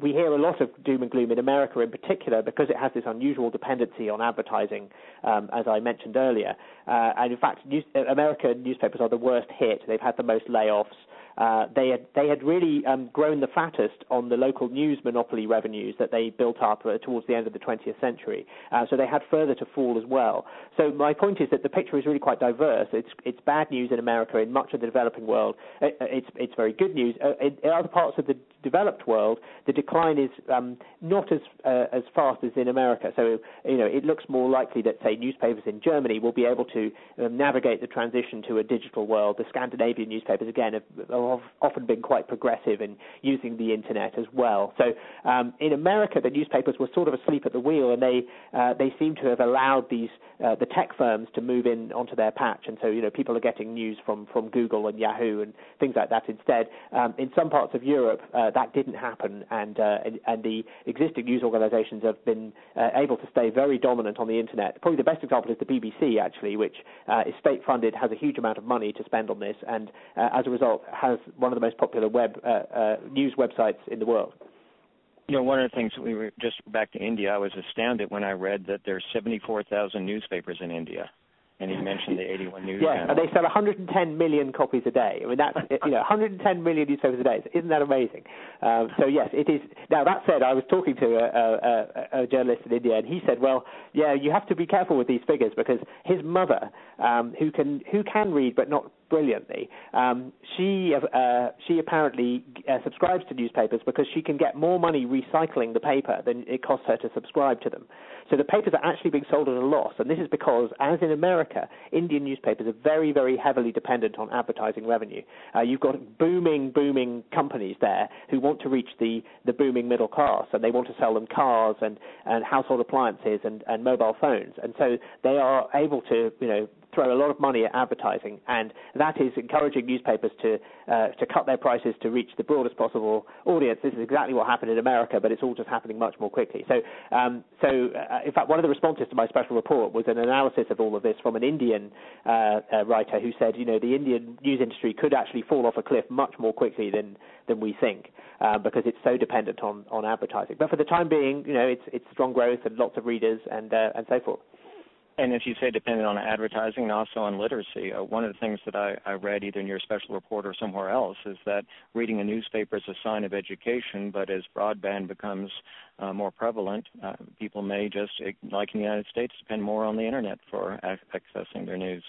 we hear a lot of doom and gloom in America in particular because it has this unusual dependency on advertising, um, as I mentioned earlier. Uh, and in fact, news, American newspapers are the worst hit. They've had the most layoffs. Uh, they had they had really um, grown the fattest on the local news monopoly revenues that they built up uh, towards the end of the 20th century. Uh, so they had further to fall as well. So my point is that the picture is really quite diverse. It's it's bad news in America in much of the developing world. Uh, uh, it's it's very good news uh, in, in, other parts of the developed world. The decline is um, not as as fast as in America. So you know it looks more likely that say newspapers in Germany will be able to um, navigate the transition to a digital world. The Scandinavian newspapers again have, have often been quite progressive in using the internet as well. So um, in America, the newspapers were sort of asleep at the wheel, and they uh, they seem to have allowed these uh, the tech firms to move in onto their patch, and so you know people are getting news from from Google and Yahoo and things like that instead. Um, in some parts of Europe, uh, that didn't happen, and, uh, and, and the existing news organisations have been uh, able to stay very dominant on the internet. Probably the best example is the BBC, actually, which uh, is state funded, has a huge amount of money to spend on this, and as a result has one of the most popular web news websites in the world. You know, one of the things we were just back to India. I was astounded when I read that there's 74,000 newspapers in India and he mentioned the 81 News. Yeah, and they sell 110 million copies a day. I mean, that's you know 110 million newspapers a day. Isn't that amazing? Um, so yes, it is. Now that said, I was talking to a, a, a, journalist in India, and he said, "Well, yeah, you have to be careful with these figures because his mother, um, who can who can read but not brilliantly. Um, she uh, she apparently uh, subscribes to newspapers because she can get more money recycling the paper than it costs her to subscribe to them. So the papers are actually being sold at a loss, and this is because, as in America, Indian newspapers are very, very heavily dependent on advertising revenue. Uh, you've got booming, booming companies there who want to reach the, the booming middle class, and they want to sell them cars and, and household appliances and, and mobile phones, and so they are able to, you know, throw a lot of money at advertising, and that is encouraging newspapers to uh, to cut their prices to reach the broadest possible audience. This is exactly what happened in America, but it's all just happening much more quickly. So, um, so uh, in fact, one of the responses to my special report was an analysis of all of this from an Indian uh, uh writer who said, you know, the Indian news industry could actually fall off a cliff much more quickly than than we think, uh, because it's so dependent on on advertising. But for the time being, you know, it's it's strong growth and lots of readers and uh, and so forth. And as you say, depending on advertising and also on literacy, uh, one of the things that I, I read either in your special report or somewhere else is that reading a newspaper is a sign of education, but as broadband becomes uh, more prevalent, uh, people may just, like in the United States, depend more on the internet for accessing their news.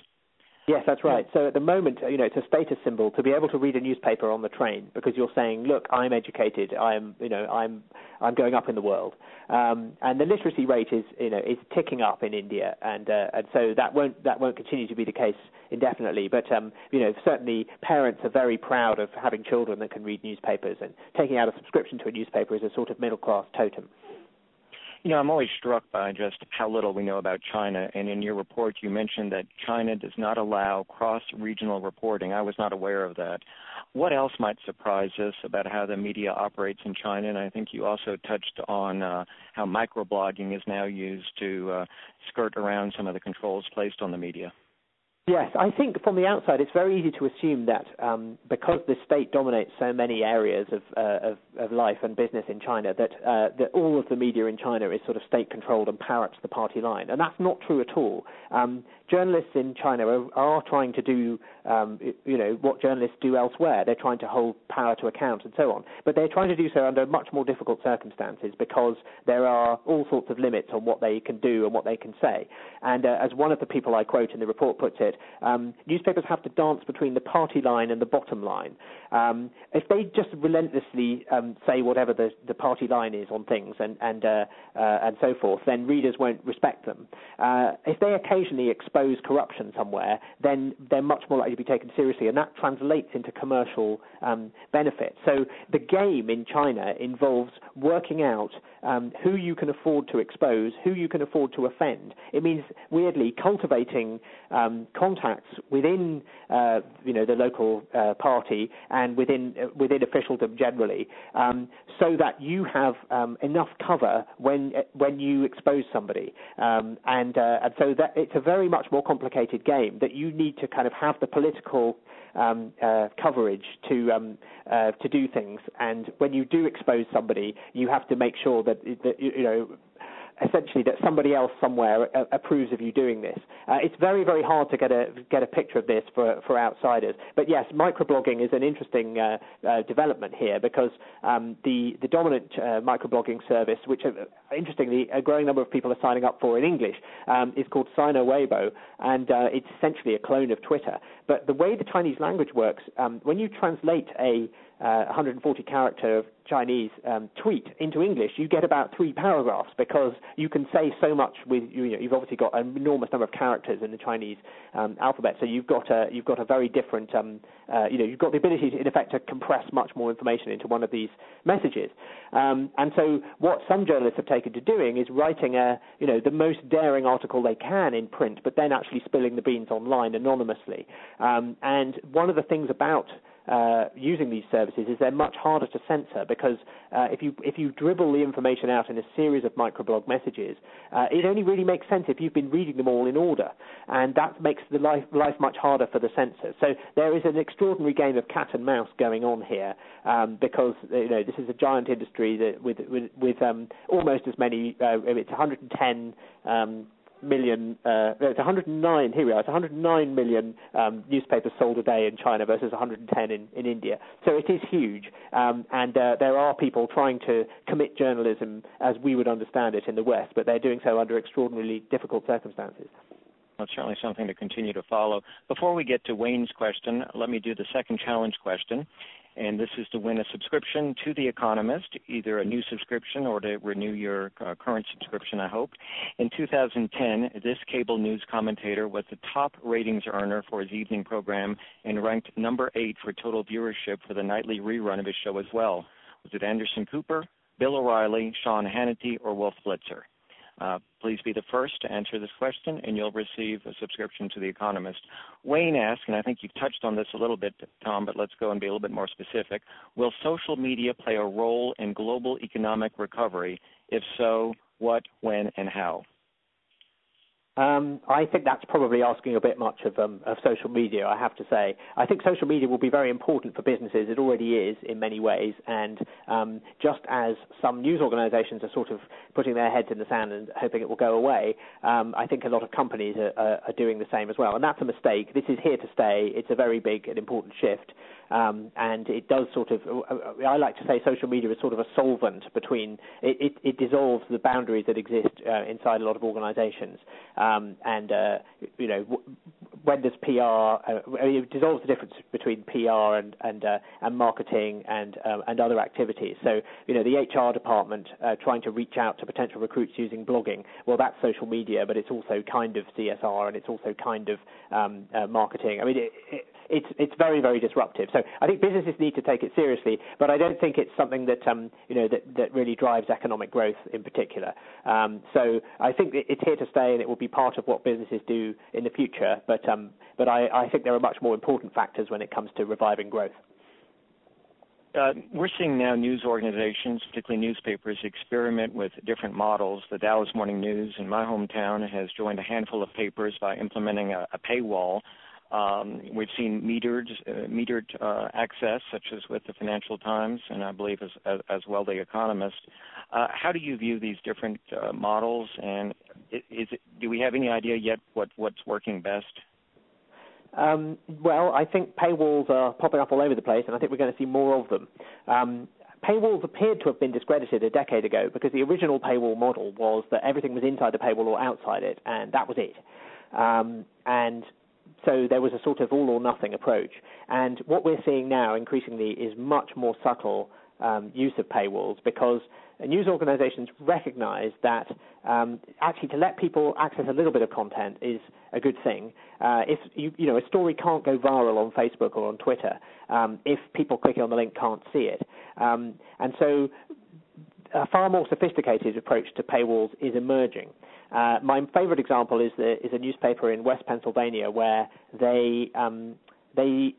Yes, that's right. So at the moment, you know, it's a status symbol to be able to read a newspaper on the train because you're saying, "Look, I'm educated. I'm, you know, I'm, I'm going up in the world." Um, and the literacy rate is, you know, is ticking up in India, and uh, and so that won't that won't continue to be the case indefinitely. But um, you know, certainly parents are very proud of having children that can read newspapers, and taking out a subscription to a newspaper is a sort of middle class totem. You know, I'm always struck by just how little we know about China. And in your report, you mentioned that China does not allow cross regional reporting. I was not aware of that. What else might surprise us about how the media operates in China? And I think you also touched on uh, how microblogging is now used to uh, skirt around some of the controls placed on the media. Yes, I think from the outside it's very easy to assume that um, because the state dominates so many areas of, uh, of, of, life and business in China, that uh, that all of the media in China is sort of state controlled and parrots the party line, and that's not true at all. Um, journalists in China are, are trying to do, um, you know, what journalists do elsewhere. They're trying to hold power to account and so on, but they're trying to do so under much more difficult circumstances because there are all sorts of limits on what they can do and what they can say. And uh, as one of the people I quote in the report puts it um, newspapers have to dance between the party line and the bottom line. Um, if they just relentlessly um, say whatever the, the party line is on things and and uh, uh, and so forth, then readers won't respect them. Uh, if they occasionally expose corruption somewhere, then they're much more likely to be taken seriously, and that translates into commercial um, benefit. So the game in China involves working out um, who you can afford to expose, who you can afford to offend. It means weirdly cultivating um, contacts within uh, you know the local uh, party and within uh, within officialdom generally, um, so that you have um, enough cover when when you expose somebody, um, and uh, and so that it's a very much more complicated game that you need to kind of have the political um, uh, coverage to um, uh, to do things. And when you do expose somebody, you have to make sure that, that you know essentially that somebody else somewhere approves of you doing this. Uh, it's very, very hard to get a get a picture of this for for outsiders. But yes, microblogging is an interesting uh, uh, development here because um, the the dominant uh, microblogging service, which uh, interestingly a growing number of people are signing up for in English, um, is called Sina Weibo, and uh, it's essentially a clone of Twitter. But the way the Chinese language works, um, when you translate a uh, 140 character Chinese um, tweet into English, you get about three paragraphs because you can say so much with you know you've obviously got an enormous number of characters in the Chinese um, alphabet, so you've got a you've got a very different um, uh, you know you've got the ability to, in effect to compress much more information into one of these messages. Um, and so what some journalists have taken to doing is writing a you know the most daring article they can in print, but then actually spilling the beans online anonymously. Um, and one of the things about uh, using these services is they're much harder to censor because uh, if you if you dribble the information out in a series of microblog messages, uh, it only really makes sense if you've been reading them all in order, and that makes the life life much harder for the censor. So there is an extraordinary game of cat and mouse going on here um, because you know this is a giant industry that with with, with um, almost as many. Uh, it's 110 um, million, uh, it's 109, here we are, it's 109 million um, newspapers sold a day in China versus 110 in, in India. So it is huge, um, and uh, there are people trying to commit journalism as we would understand it in the West, but they're doing so under extraordinarily difficult circumstances. Well, certainly something to continue to follow. Before we get to Wayne's question, let me do the second challenge question and this is to win a subscription to The Economist, either a new subscription or to renew your uh, current subscription, I hope. In 2010, this cable news commentator was the top ratings earner for his evening program and ranked number eight for total viewership for the nightly rerun of his show as well. Was it Anderson Cooper, Bill O'Reilly, Sean Hannity, or Wolf Blitzer? Uh, please be the first to answer this question, and you'll receive a subscription to The Economist. Wayne asks, and I think you've touched on this a little bit, Tom, but let's go and be a little bit more specific. Will social media play a role in global economic recovery? If so, what, when, and how? Um, I think that's probably asking a bit much of, um, of social media, I have to say. I think social media will be very important for businesses. It already is in many ways. And um, just as some news organizations are sort of putting their heads in the sand and hoping it will go away, um, I think a lot of companies are, are, are doing the same as well. And that's a mistake. This is here to stay. It's a very big and important shift. Um, and it does sort of, I like to say social media is sort of a solvent between, it, it, it dissolves the boundaries that exist uh, inside a lot of organizations. Um, and, uh, you know, when does PR, uh, it dissolves the difference between PR and, and, uh, and marketing and, um, and other activities. So, you know, the HR department uh, trying to reach out to potential recruits using blogging, well, that's social media, but it's also kind of CSR and it's also kind of um, uh, marketing. I mean, it, it's it's very very disruptive. So I think businesses need to take it seriously, but I don't think it's something that um, you know that, that really drives economic growth in particular. Um, so I think it's here to stay, and it will be part of what businesses do in the future. But um, but I, I think there are much more important factors when it comes to reviving growth. Uh, we're seeing now news organizations, particularly newspapers, experiment with different models. The Dallas Morning News in my hometown has joined a handful of papers by implementing a, a paywall um, we've seen metered uh, metered uh, access, such as with the Financial Times, and I believe as as, as well the Economist. Uh, how do you view these different uh, models, and is it, do we have any idea yet what what's working best? Um, well, I think paywalls are popping up all over the place, and I think we're going to see more of them. Um, paywalls appeared to have been discredited a decade ago because the original paywall model was that everything was inside the paywall or outside it, and that was it. Um, and so there was a sort of all or nothing approach. And what we're seeing now increasingly is much more subtle um, use of paywalls because news organizations recognize that um, actually to let people access a little bit of content is a good thing. Uh, if you, you know a story can't go viral on Facebook or on Twitter um, if people clicking on the link can't see it, um, and so a far more sophisticated approach to paywalls is emerging. Uh, my favorite example is, the, is a newspaper in West Pennsylvania where they um, they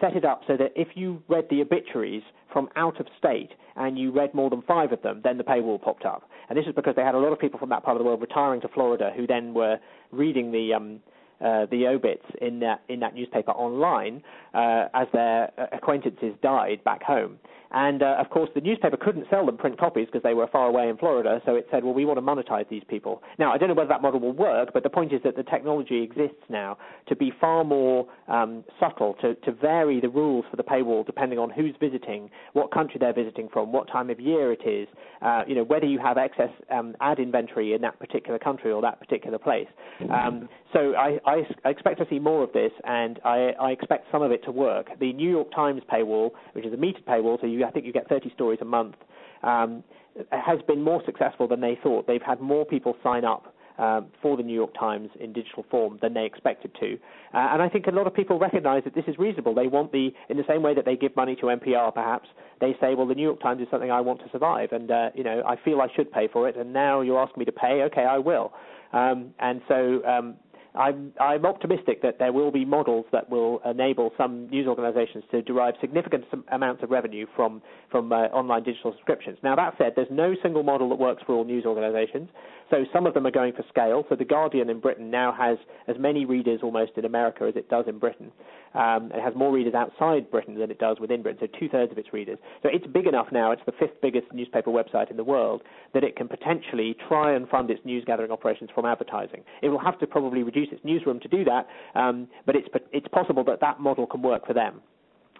set it up so that if you read the obituaries from out of state and you read more than five of them, then the paywall popped up. And this is because they had a lot of people from that part of the world retiring to Florida who then were reading the um, uh, the obits in that in that newspaper online uh, as their acquaintances died back home. And uh, of course, the newspaper couldn't sell them print copies because they were far away in Florida. So it said, well, we want to monetize these people. Now, I don't know whether that model will work, but the point is that the technology exists now to be far more um, subtle, to, to vary the rules for the paywall depending on who's visiting, what country they're visiting from, what time of year it is, uh, you know, whether you have excess um, ad inventory in that particular country or that particular place. Um, so I, I, expect to see more of this, and I, I expect some of it to work. The New York Times paywall, which is a metered paywall, so you I think you get 30 stories a month, um, has been more successful than they thought. They've had more people sign up um, for the New York Times in digital form than they expected to. Uh, and I think a lot of people recognize that this is reasonable. They want the, in the same way that they give money to NPR perhaps, they say, well, the New York Times is something I want to survive. And, uh, you know, I feel I should pay for it. And now you're asking me to pay. Okay, I will. Um, and so um, I'm I'm optimistic that there will be models that will enable some news organisations to derive significant amounts of revenue from from uh, online digital subscriptions. Now that said, there's no single model that works for all news organisations. So some of them are going for scale. So the Guardian in Britain now has as many readers almost in America as it does in Britain. Um, it has more readers outside Britain than it does within Britain. So two thirds of its readers. So it's big enough now. It's the fifth biggest newspaper website in the world that it can potentially try and fund its news gathering operations from advertising. It will have to probably reduce its newsroom to do that, um, but it's it's possible that that model can work for them.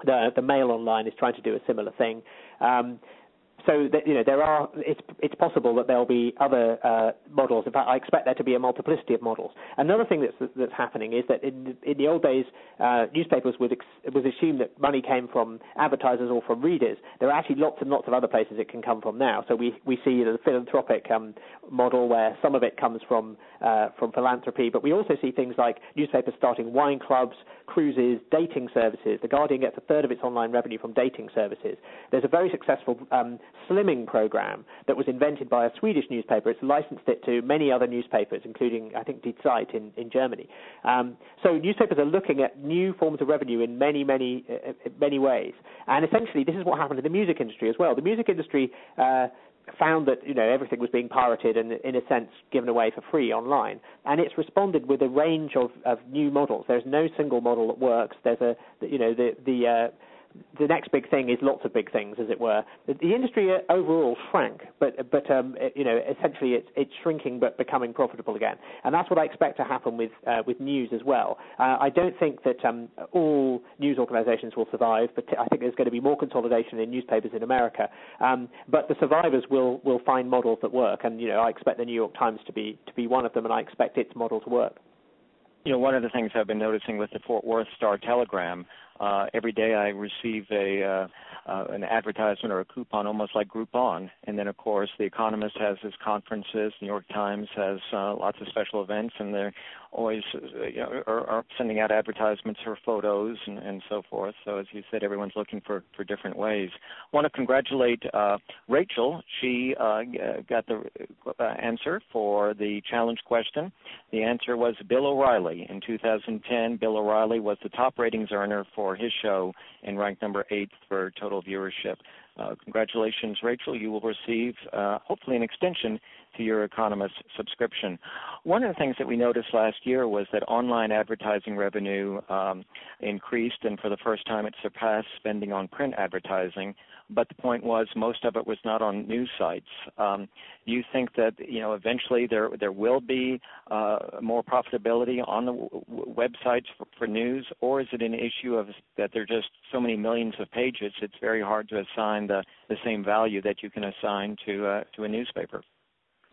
The, the Mail Online is trying to do a similar thing. Um, so that, you know there are it's it's possible that there'll be other uh, models. In fact, I expect there to be a multiplicity of models. Another thing that's that's happening is that in in the old days, uh, newspapers would ex- would assume that money came from advertisers or from readers. There are actually lots and lots of other places it can come from now. So we we see the philanthropic um, model where some of it comes from uh, from philanthropy, but we also see things like newspapers starting wine clubs, cruises, dating services. The Guardian gets a third of its online revenue from dating services. There's a very successful um, slimming program that was invented by a Swedish newspaper. It's licensed it to many other newspapers, including, I think, Die Zeit in, in Germany. Um, so newspapers are looking at new forms of revenue in many, many, uh, uh many ways. And essentially, this is what happened in the music industry as well. The music industry uh, found that you know everything was being pirated and in a sense given away for free online. And it's responded with a range of, of new models. There's no single model that works. There's a you know the the uh, the next big thing is lots of big things, as it were. The industry uh, overall shrank, but but um, it, you know essentially it's it's shrinking but becoming profitable again, and that's what I expect to happen with uh, with news as well. Uh, I don't think that um, all news organisations will survive, but I think there's going to be more consolidation in newspapers in America. Um, but the survivors will will find models that work, and you know I expect the New York Times to be to be one of them, and I expect its model to work. You know, one of the things I've been noticing with the Fort Worth Star Telegram uh, every day I receive a uh, uh, an advertisement or a coupon, almost like Groupon. And then, of course, The Economist has its conferences. New York Times has uh, lots of special events, and they're always uh, you know, are, are sending out advertisements for photos and, and so forth. So, as you said, everyone's looking for for different ways. I want to congratulate uh, Rachel. She uh, got the uh, answer for the challenge question. The answer was Bill O'Reilly. In 2010, Bill O'Reilly was the top ratings earner for his show and ranked number eight for total viewership. Uh, congratulations, Rachel. You will receive, uh, hopefully, an extension to your Economist subscription. One of the things that we noticed last year was that online advertising revenue um, increased, and for the first time, it surpassed spending on print advertising. But the point was, most of it was not on news sites. Um, do you think that you know eventually there there will be uh, more profitability on the w- websites for, for news, or is it an issue of that there are just so many millions of pages? It's very hard to assign the the same value that you can assign to uh, to a newspaper.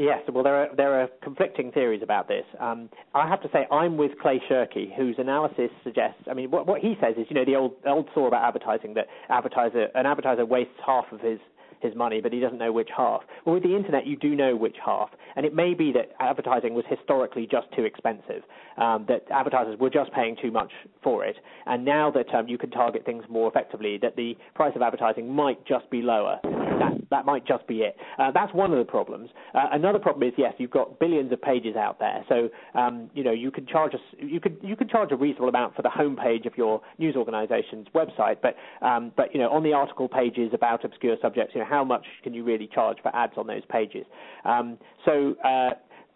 Yes, well, there are there are conflicting theories about this. Um, I have to say, I'm with Clay Shirky, whose analysis suggests. I mean, what what he says is, you know, the old old saw about advertising that advertiser an advertiser wastes half of his his money, but he doesn't know which half. Well, with the internet, you do know which half, and it may be that advertising was historically just too expensive, um, that advertisers were just paying too much for it, and now that um, you can target things more effectively, that the price of advertising might just be lower. That that might just be it. Uh, that's one of the problems. Uh, another problem is yes, you've got billions of pages out there, so um, you know you can charge a you could you could charge a reasonable amount for the homepage of your news organization's website, but um, but you know on the article pages about obscure subjects, you know how much can you really charge for ads on those pages? Um, so uh,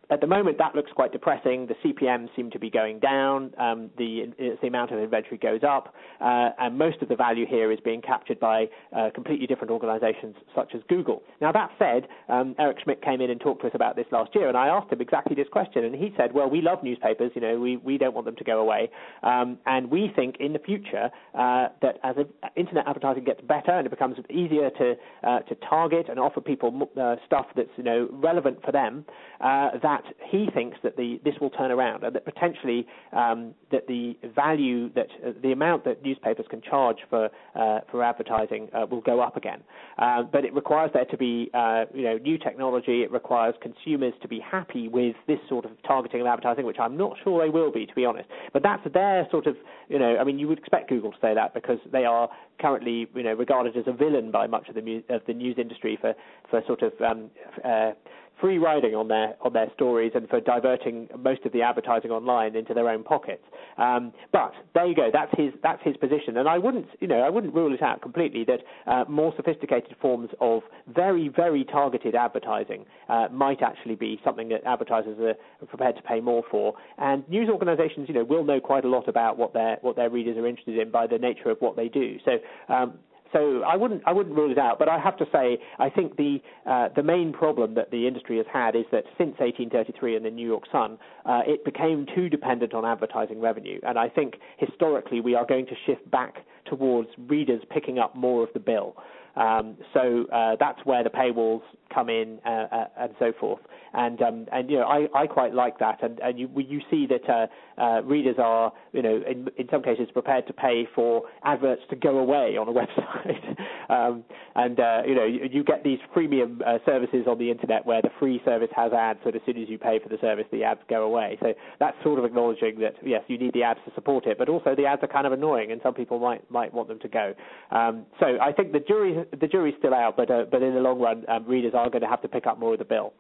at the moment, that looks quite depressing. The CPMs seem to be going down. Um, the, the amount of inventory goes up, uh, and most of the value here is being captured by uh, completely different organizations such as Google. Now, that said, um, Eric Schmidt came in and talked to us about this last year, and I asked him exactly this question, and he said, "Well, we love newspapers. You know, we we don't want them to go away, um, and we think in the future uh, that as internet advertising gets better and it becomes easier to uh, to target and offer people uh, stuff that's you know relevant for them, uh, that that he thinks that the this will turn around and that potentially um, that the value that uh, the amount that newspapers can charge for uh, for advertising uh, will go up again. Uh, but it requires there to be uh, you know new technology. It requires consumers to be happy with this sort of targeting of advertising, which I'm not sure they will be, to be honest. But that's their sort of you know I mean you would expect Google to say that because they are currently you know regarded as a villain by much of the mu- of the news industry for for sort of um, uh, free riding on their on their stories and for diverting most of the advertising online into their own pockets. Um, but there you go. That's his that's his position, and I wouldn't you know I wouldn't rule it out completely that uh, more sophisticated forms of very very targeted advertising uh, might actually be something that advertisers are prepared to pay more for. And news organisations you know will know quite a lot about what their what their readers are interested in by the nature of what they do. So um, so I wouldn't I wouldn't rule it out, but I have to say I think the uh, the main problem that the industry has had is that since 1833 and the New York Sun, uh, it became too dependent on advertising revenue, and I think historically we are going to shift back towards readers picking up more of the bill. Um, so uh, that's where the paywalls come in uh, uh, and so forth. And um, and you know I, I quite like that. And, and you you see that uh, uh, readers are you know in in some cases prepared to pay for adverts to go away on a website. um, and uh, you know you, you get these premium services on the internet where the free service has ads, so as soon as you pay for the service, the ads go away. So that's sort of acknowledging that yes, you need the ads to support it, but also the ads are kind of annoying, and some people might might want them to go. Um, so I think the jury the jury's still out, but uh, but in the long run, um, readers are going to have to pick up more of the bill.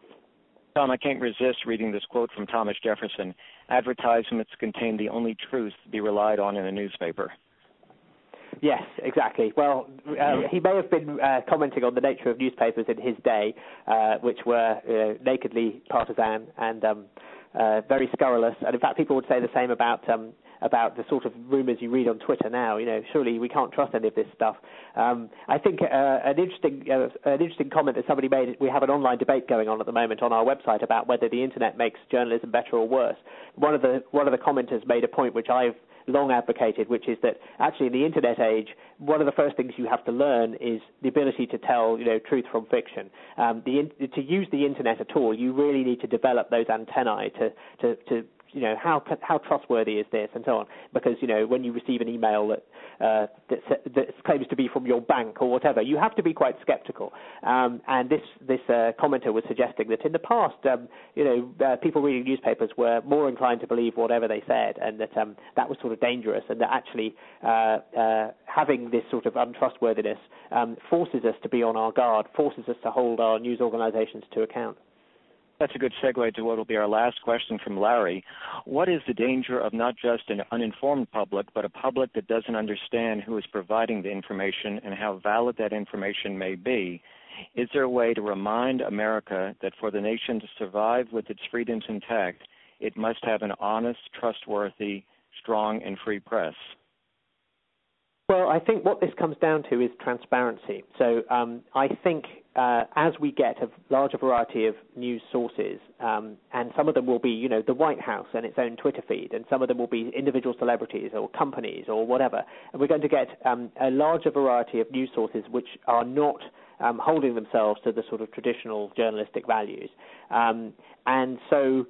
Tom, I can't resist reading this quote from Thomas Jefferson. Advertisements contain the only truth to be relied on in a newspaper. Yes, exactly. Well, uh, he may have been uh, commenting on the nature of newspapers in his day, uh, which were nakedly partisan and um, uh, very scurrilous. And in fact, people would say the same about um, about the sort of rumours you read on Twitter now. You know, surely we can't trust any of this stuff. Um, I think uh, an interesting uh, an interesting comment that somebody made. We have an online debate going on at the moment on our website about whether the internet makes journalism better or worse. One of the one of the commenters made a point which I've long advocated, which is that actually in the internet age, one of the first things you have to learn is the ability to tell, you know, truth from fiction. Um, the, to use the internet at all, you really need to develop those antennae to, to, to you know how how trustworthy is this and so on? Because you know when you receive an email that uh, that, that claims to be from your bank or whatever you have to be quite skeptical. Um, and this this uh, commenter was suggesting that in the past um, you know uh, people reading newspapers were more inclined to believe whatever they said and that um, that was sort of dangerous and that actually uh, uh, having this sort of untrustworthiness um, forces us to be on our guard forces us to hold our news organizations to account that's a good segue to what will be our last question from Larry. What is the danger of not just an uninformed public, but a public that doesn't understand who is providing the information and how valid that information may be? Is there a way to remind America that for the nation to survive with its freedoms intact, it must have an honest, trustworthy, strong, and free press? Well, I think what this comes down to is transparency. So um, I think uh, as we get a larger variety of news sources, um, and some of them will be, you know, the White House and its own Twitter feed, and some of them will be individual celebrities or companies or whatever, and we're going to get um, a larger variety of news sources which are not um, holding themselves to the sort of traditional journalistic values. Um, and so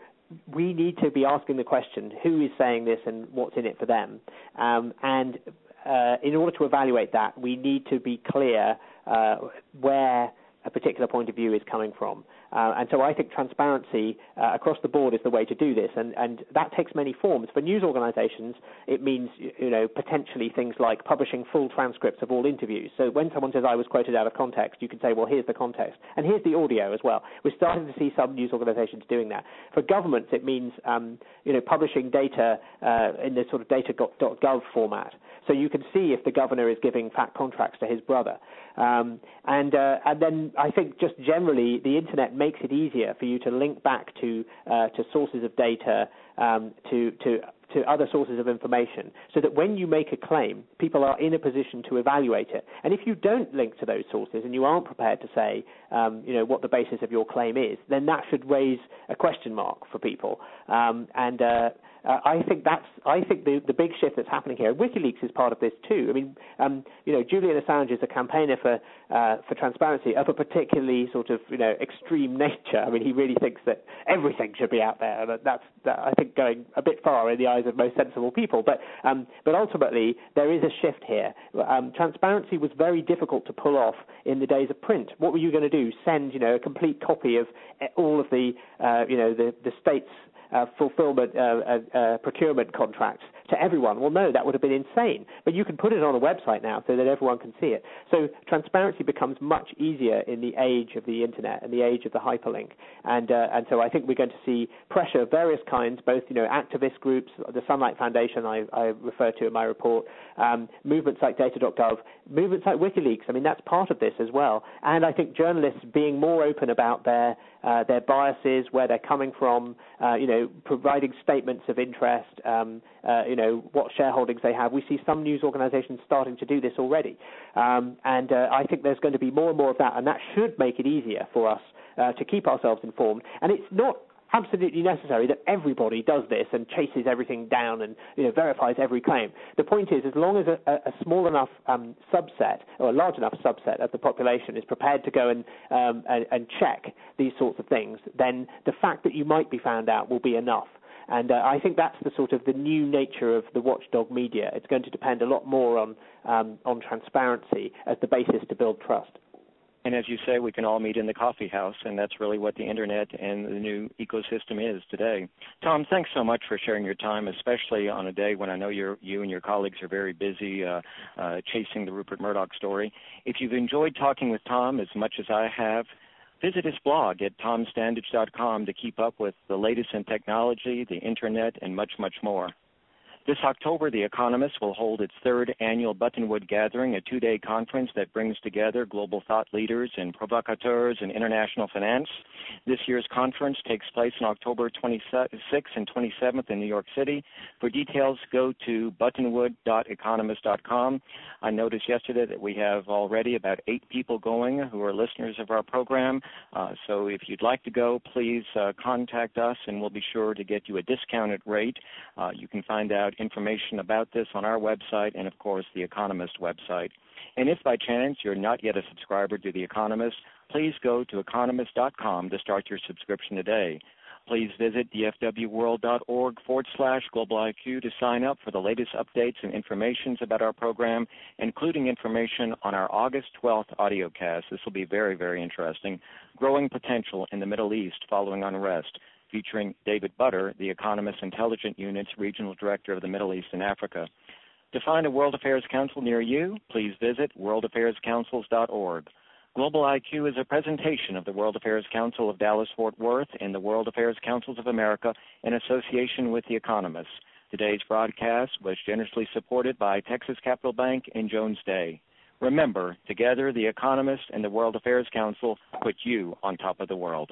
we need to be asking the question who is saying this and what's in it for them. Um, and uh, in order to evaluate that, we need to be clear uh, where a particular point of view is coming from. Uh, and so I think transparency uh, across the board is the way to do this, and, and that takes many forms. For news organisations, it means you know potentially things like publishing full transcripts of all interviews. So when someone says I was quoted out of context, you can say, well, here's the context, and here's the audio as well. We're starting to see some news organisations doing that. For governments, it means um, you know publishing data uh, in the sort of data.gov format, so you can see if the governor is giving fat contracts to his brother. Um, and uh, and then I think just generally the internet it easier for you to link back to uh, to sources of data, um, to to to other sources of information, so that when you make a claim, people are in a position to evaluate it. And if you don't link to those sources and you aren't prepared to say, um, you know, what the basis of your claim is, then that should raise a question mark for people. Um, and uh, uh, I think that's I think the the big shift that's happening here. WikiLeaks is part of this too. I mean, um, you know, Julian Assange is a campaigner for uh, for transparency of a particularly sort of you know extreme nature. I mean, he really thinks that everything should be out there, and that's that, I think going a bit far in the eyes of most sensible people. But um, but ultimately there is a shift here. Um, transparency was very difficult to pull off in the days of print. What were you going to do? Send you know a complete copy of eh, all of the uh, you know the the state's fulfillment uh, uh, uh, procurement contracts to everyone. Well, no, that would have been insane. But you can put it on a website now so that everyone can see it. So transparency becomes much easier in the age of the internet and the age of the hyperlink. And uh, and so I think we're going to see pressure of various kinds, both you know activist groups, the Sunlight Foundation I, I refer to in my report, um, movements like Data.gov, movements like WikiLeaks. I mean that's part of this as well. And I think journalists being more open about their uh, their biases, where they're coming from, uh, you know, providing statements of interest, um, uh, you know, what shareholdings they have. We see some news organisations starting to do this already, um, and uh, I think there's going to be more and more of that, and that should make it easier for us uh, to keep ourselves informed. And it's not absolutely necessary that everybody does this and chases everything down and you know, verifies every claim. The point is, as long as a, a small enough um, subset or a large enough subset of the population is prepared to go and, um, and, and check these sorts of things, then the fact that you might be found out will be enough. And uh, I think that's the sort of the new nature of the watchdog media. It's going to depend a lot more on um, on transparency as the basis to build trust. And as you say, we can all meet in the coffee house, and that's really what the internet and the new ecosystem is today. Tom, thanks so much for sharing your time, especially on a day when I know you and your colleagues are very busy uh, uh, chasing the Rupert Murdoch story. If you've enjoyed talking with Tom as much as I have, visit his blog at tomstandage.com to keep up with the latest in technology, the internet, and much, much more. This October, The Economist will hold its third annual Buttonwood Gathering, a two day conference that brings together global thought leaders and provocateurs in international finance. This year's conference takes place on October 26th and 27th in New York City. For details, go to buttonwood.economist.com. I noticed yesterday that we have already about eight people going who are listeners of our program. Uh, so if you'd like to go, please uh, contact us and we'll be sure to get you a discounted rate. Uh, you can find out information about this on our website and, of course, the Economist website. And if by chance you're not yet a subscriber to The Economist, please go to economist.com to start your subscription today. Please visit dfwworld.org forward slash global IQ to sign up for the latest updates and information about our program, including information on our August 12th audiocast. This will be very, very interesting. Growing Potential in the Middle East Following Unrest featuring David Butter, the Economist Intelligence Unit's Regional Director of the Middle East and Africa. To find a World Affairs Council near you, please visit worldaffairscouncils.org. Global IQ is a presentation of the World Affairs Council of Dallas Fort Worth and the World Affairs Councils of America in association with The Economist. Today's broadcast was generously supported by Texas Capital Bank and Jones Day. Remember, together, The Economist and the World Affairs Council put you on top of the world.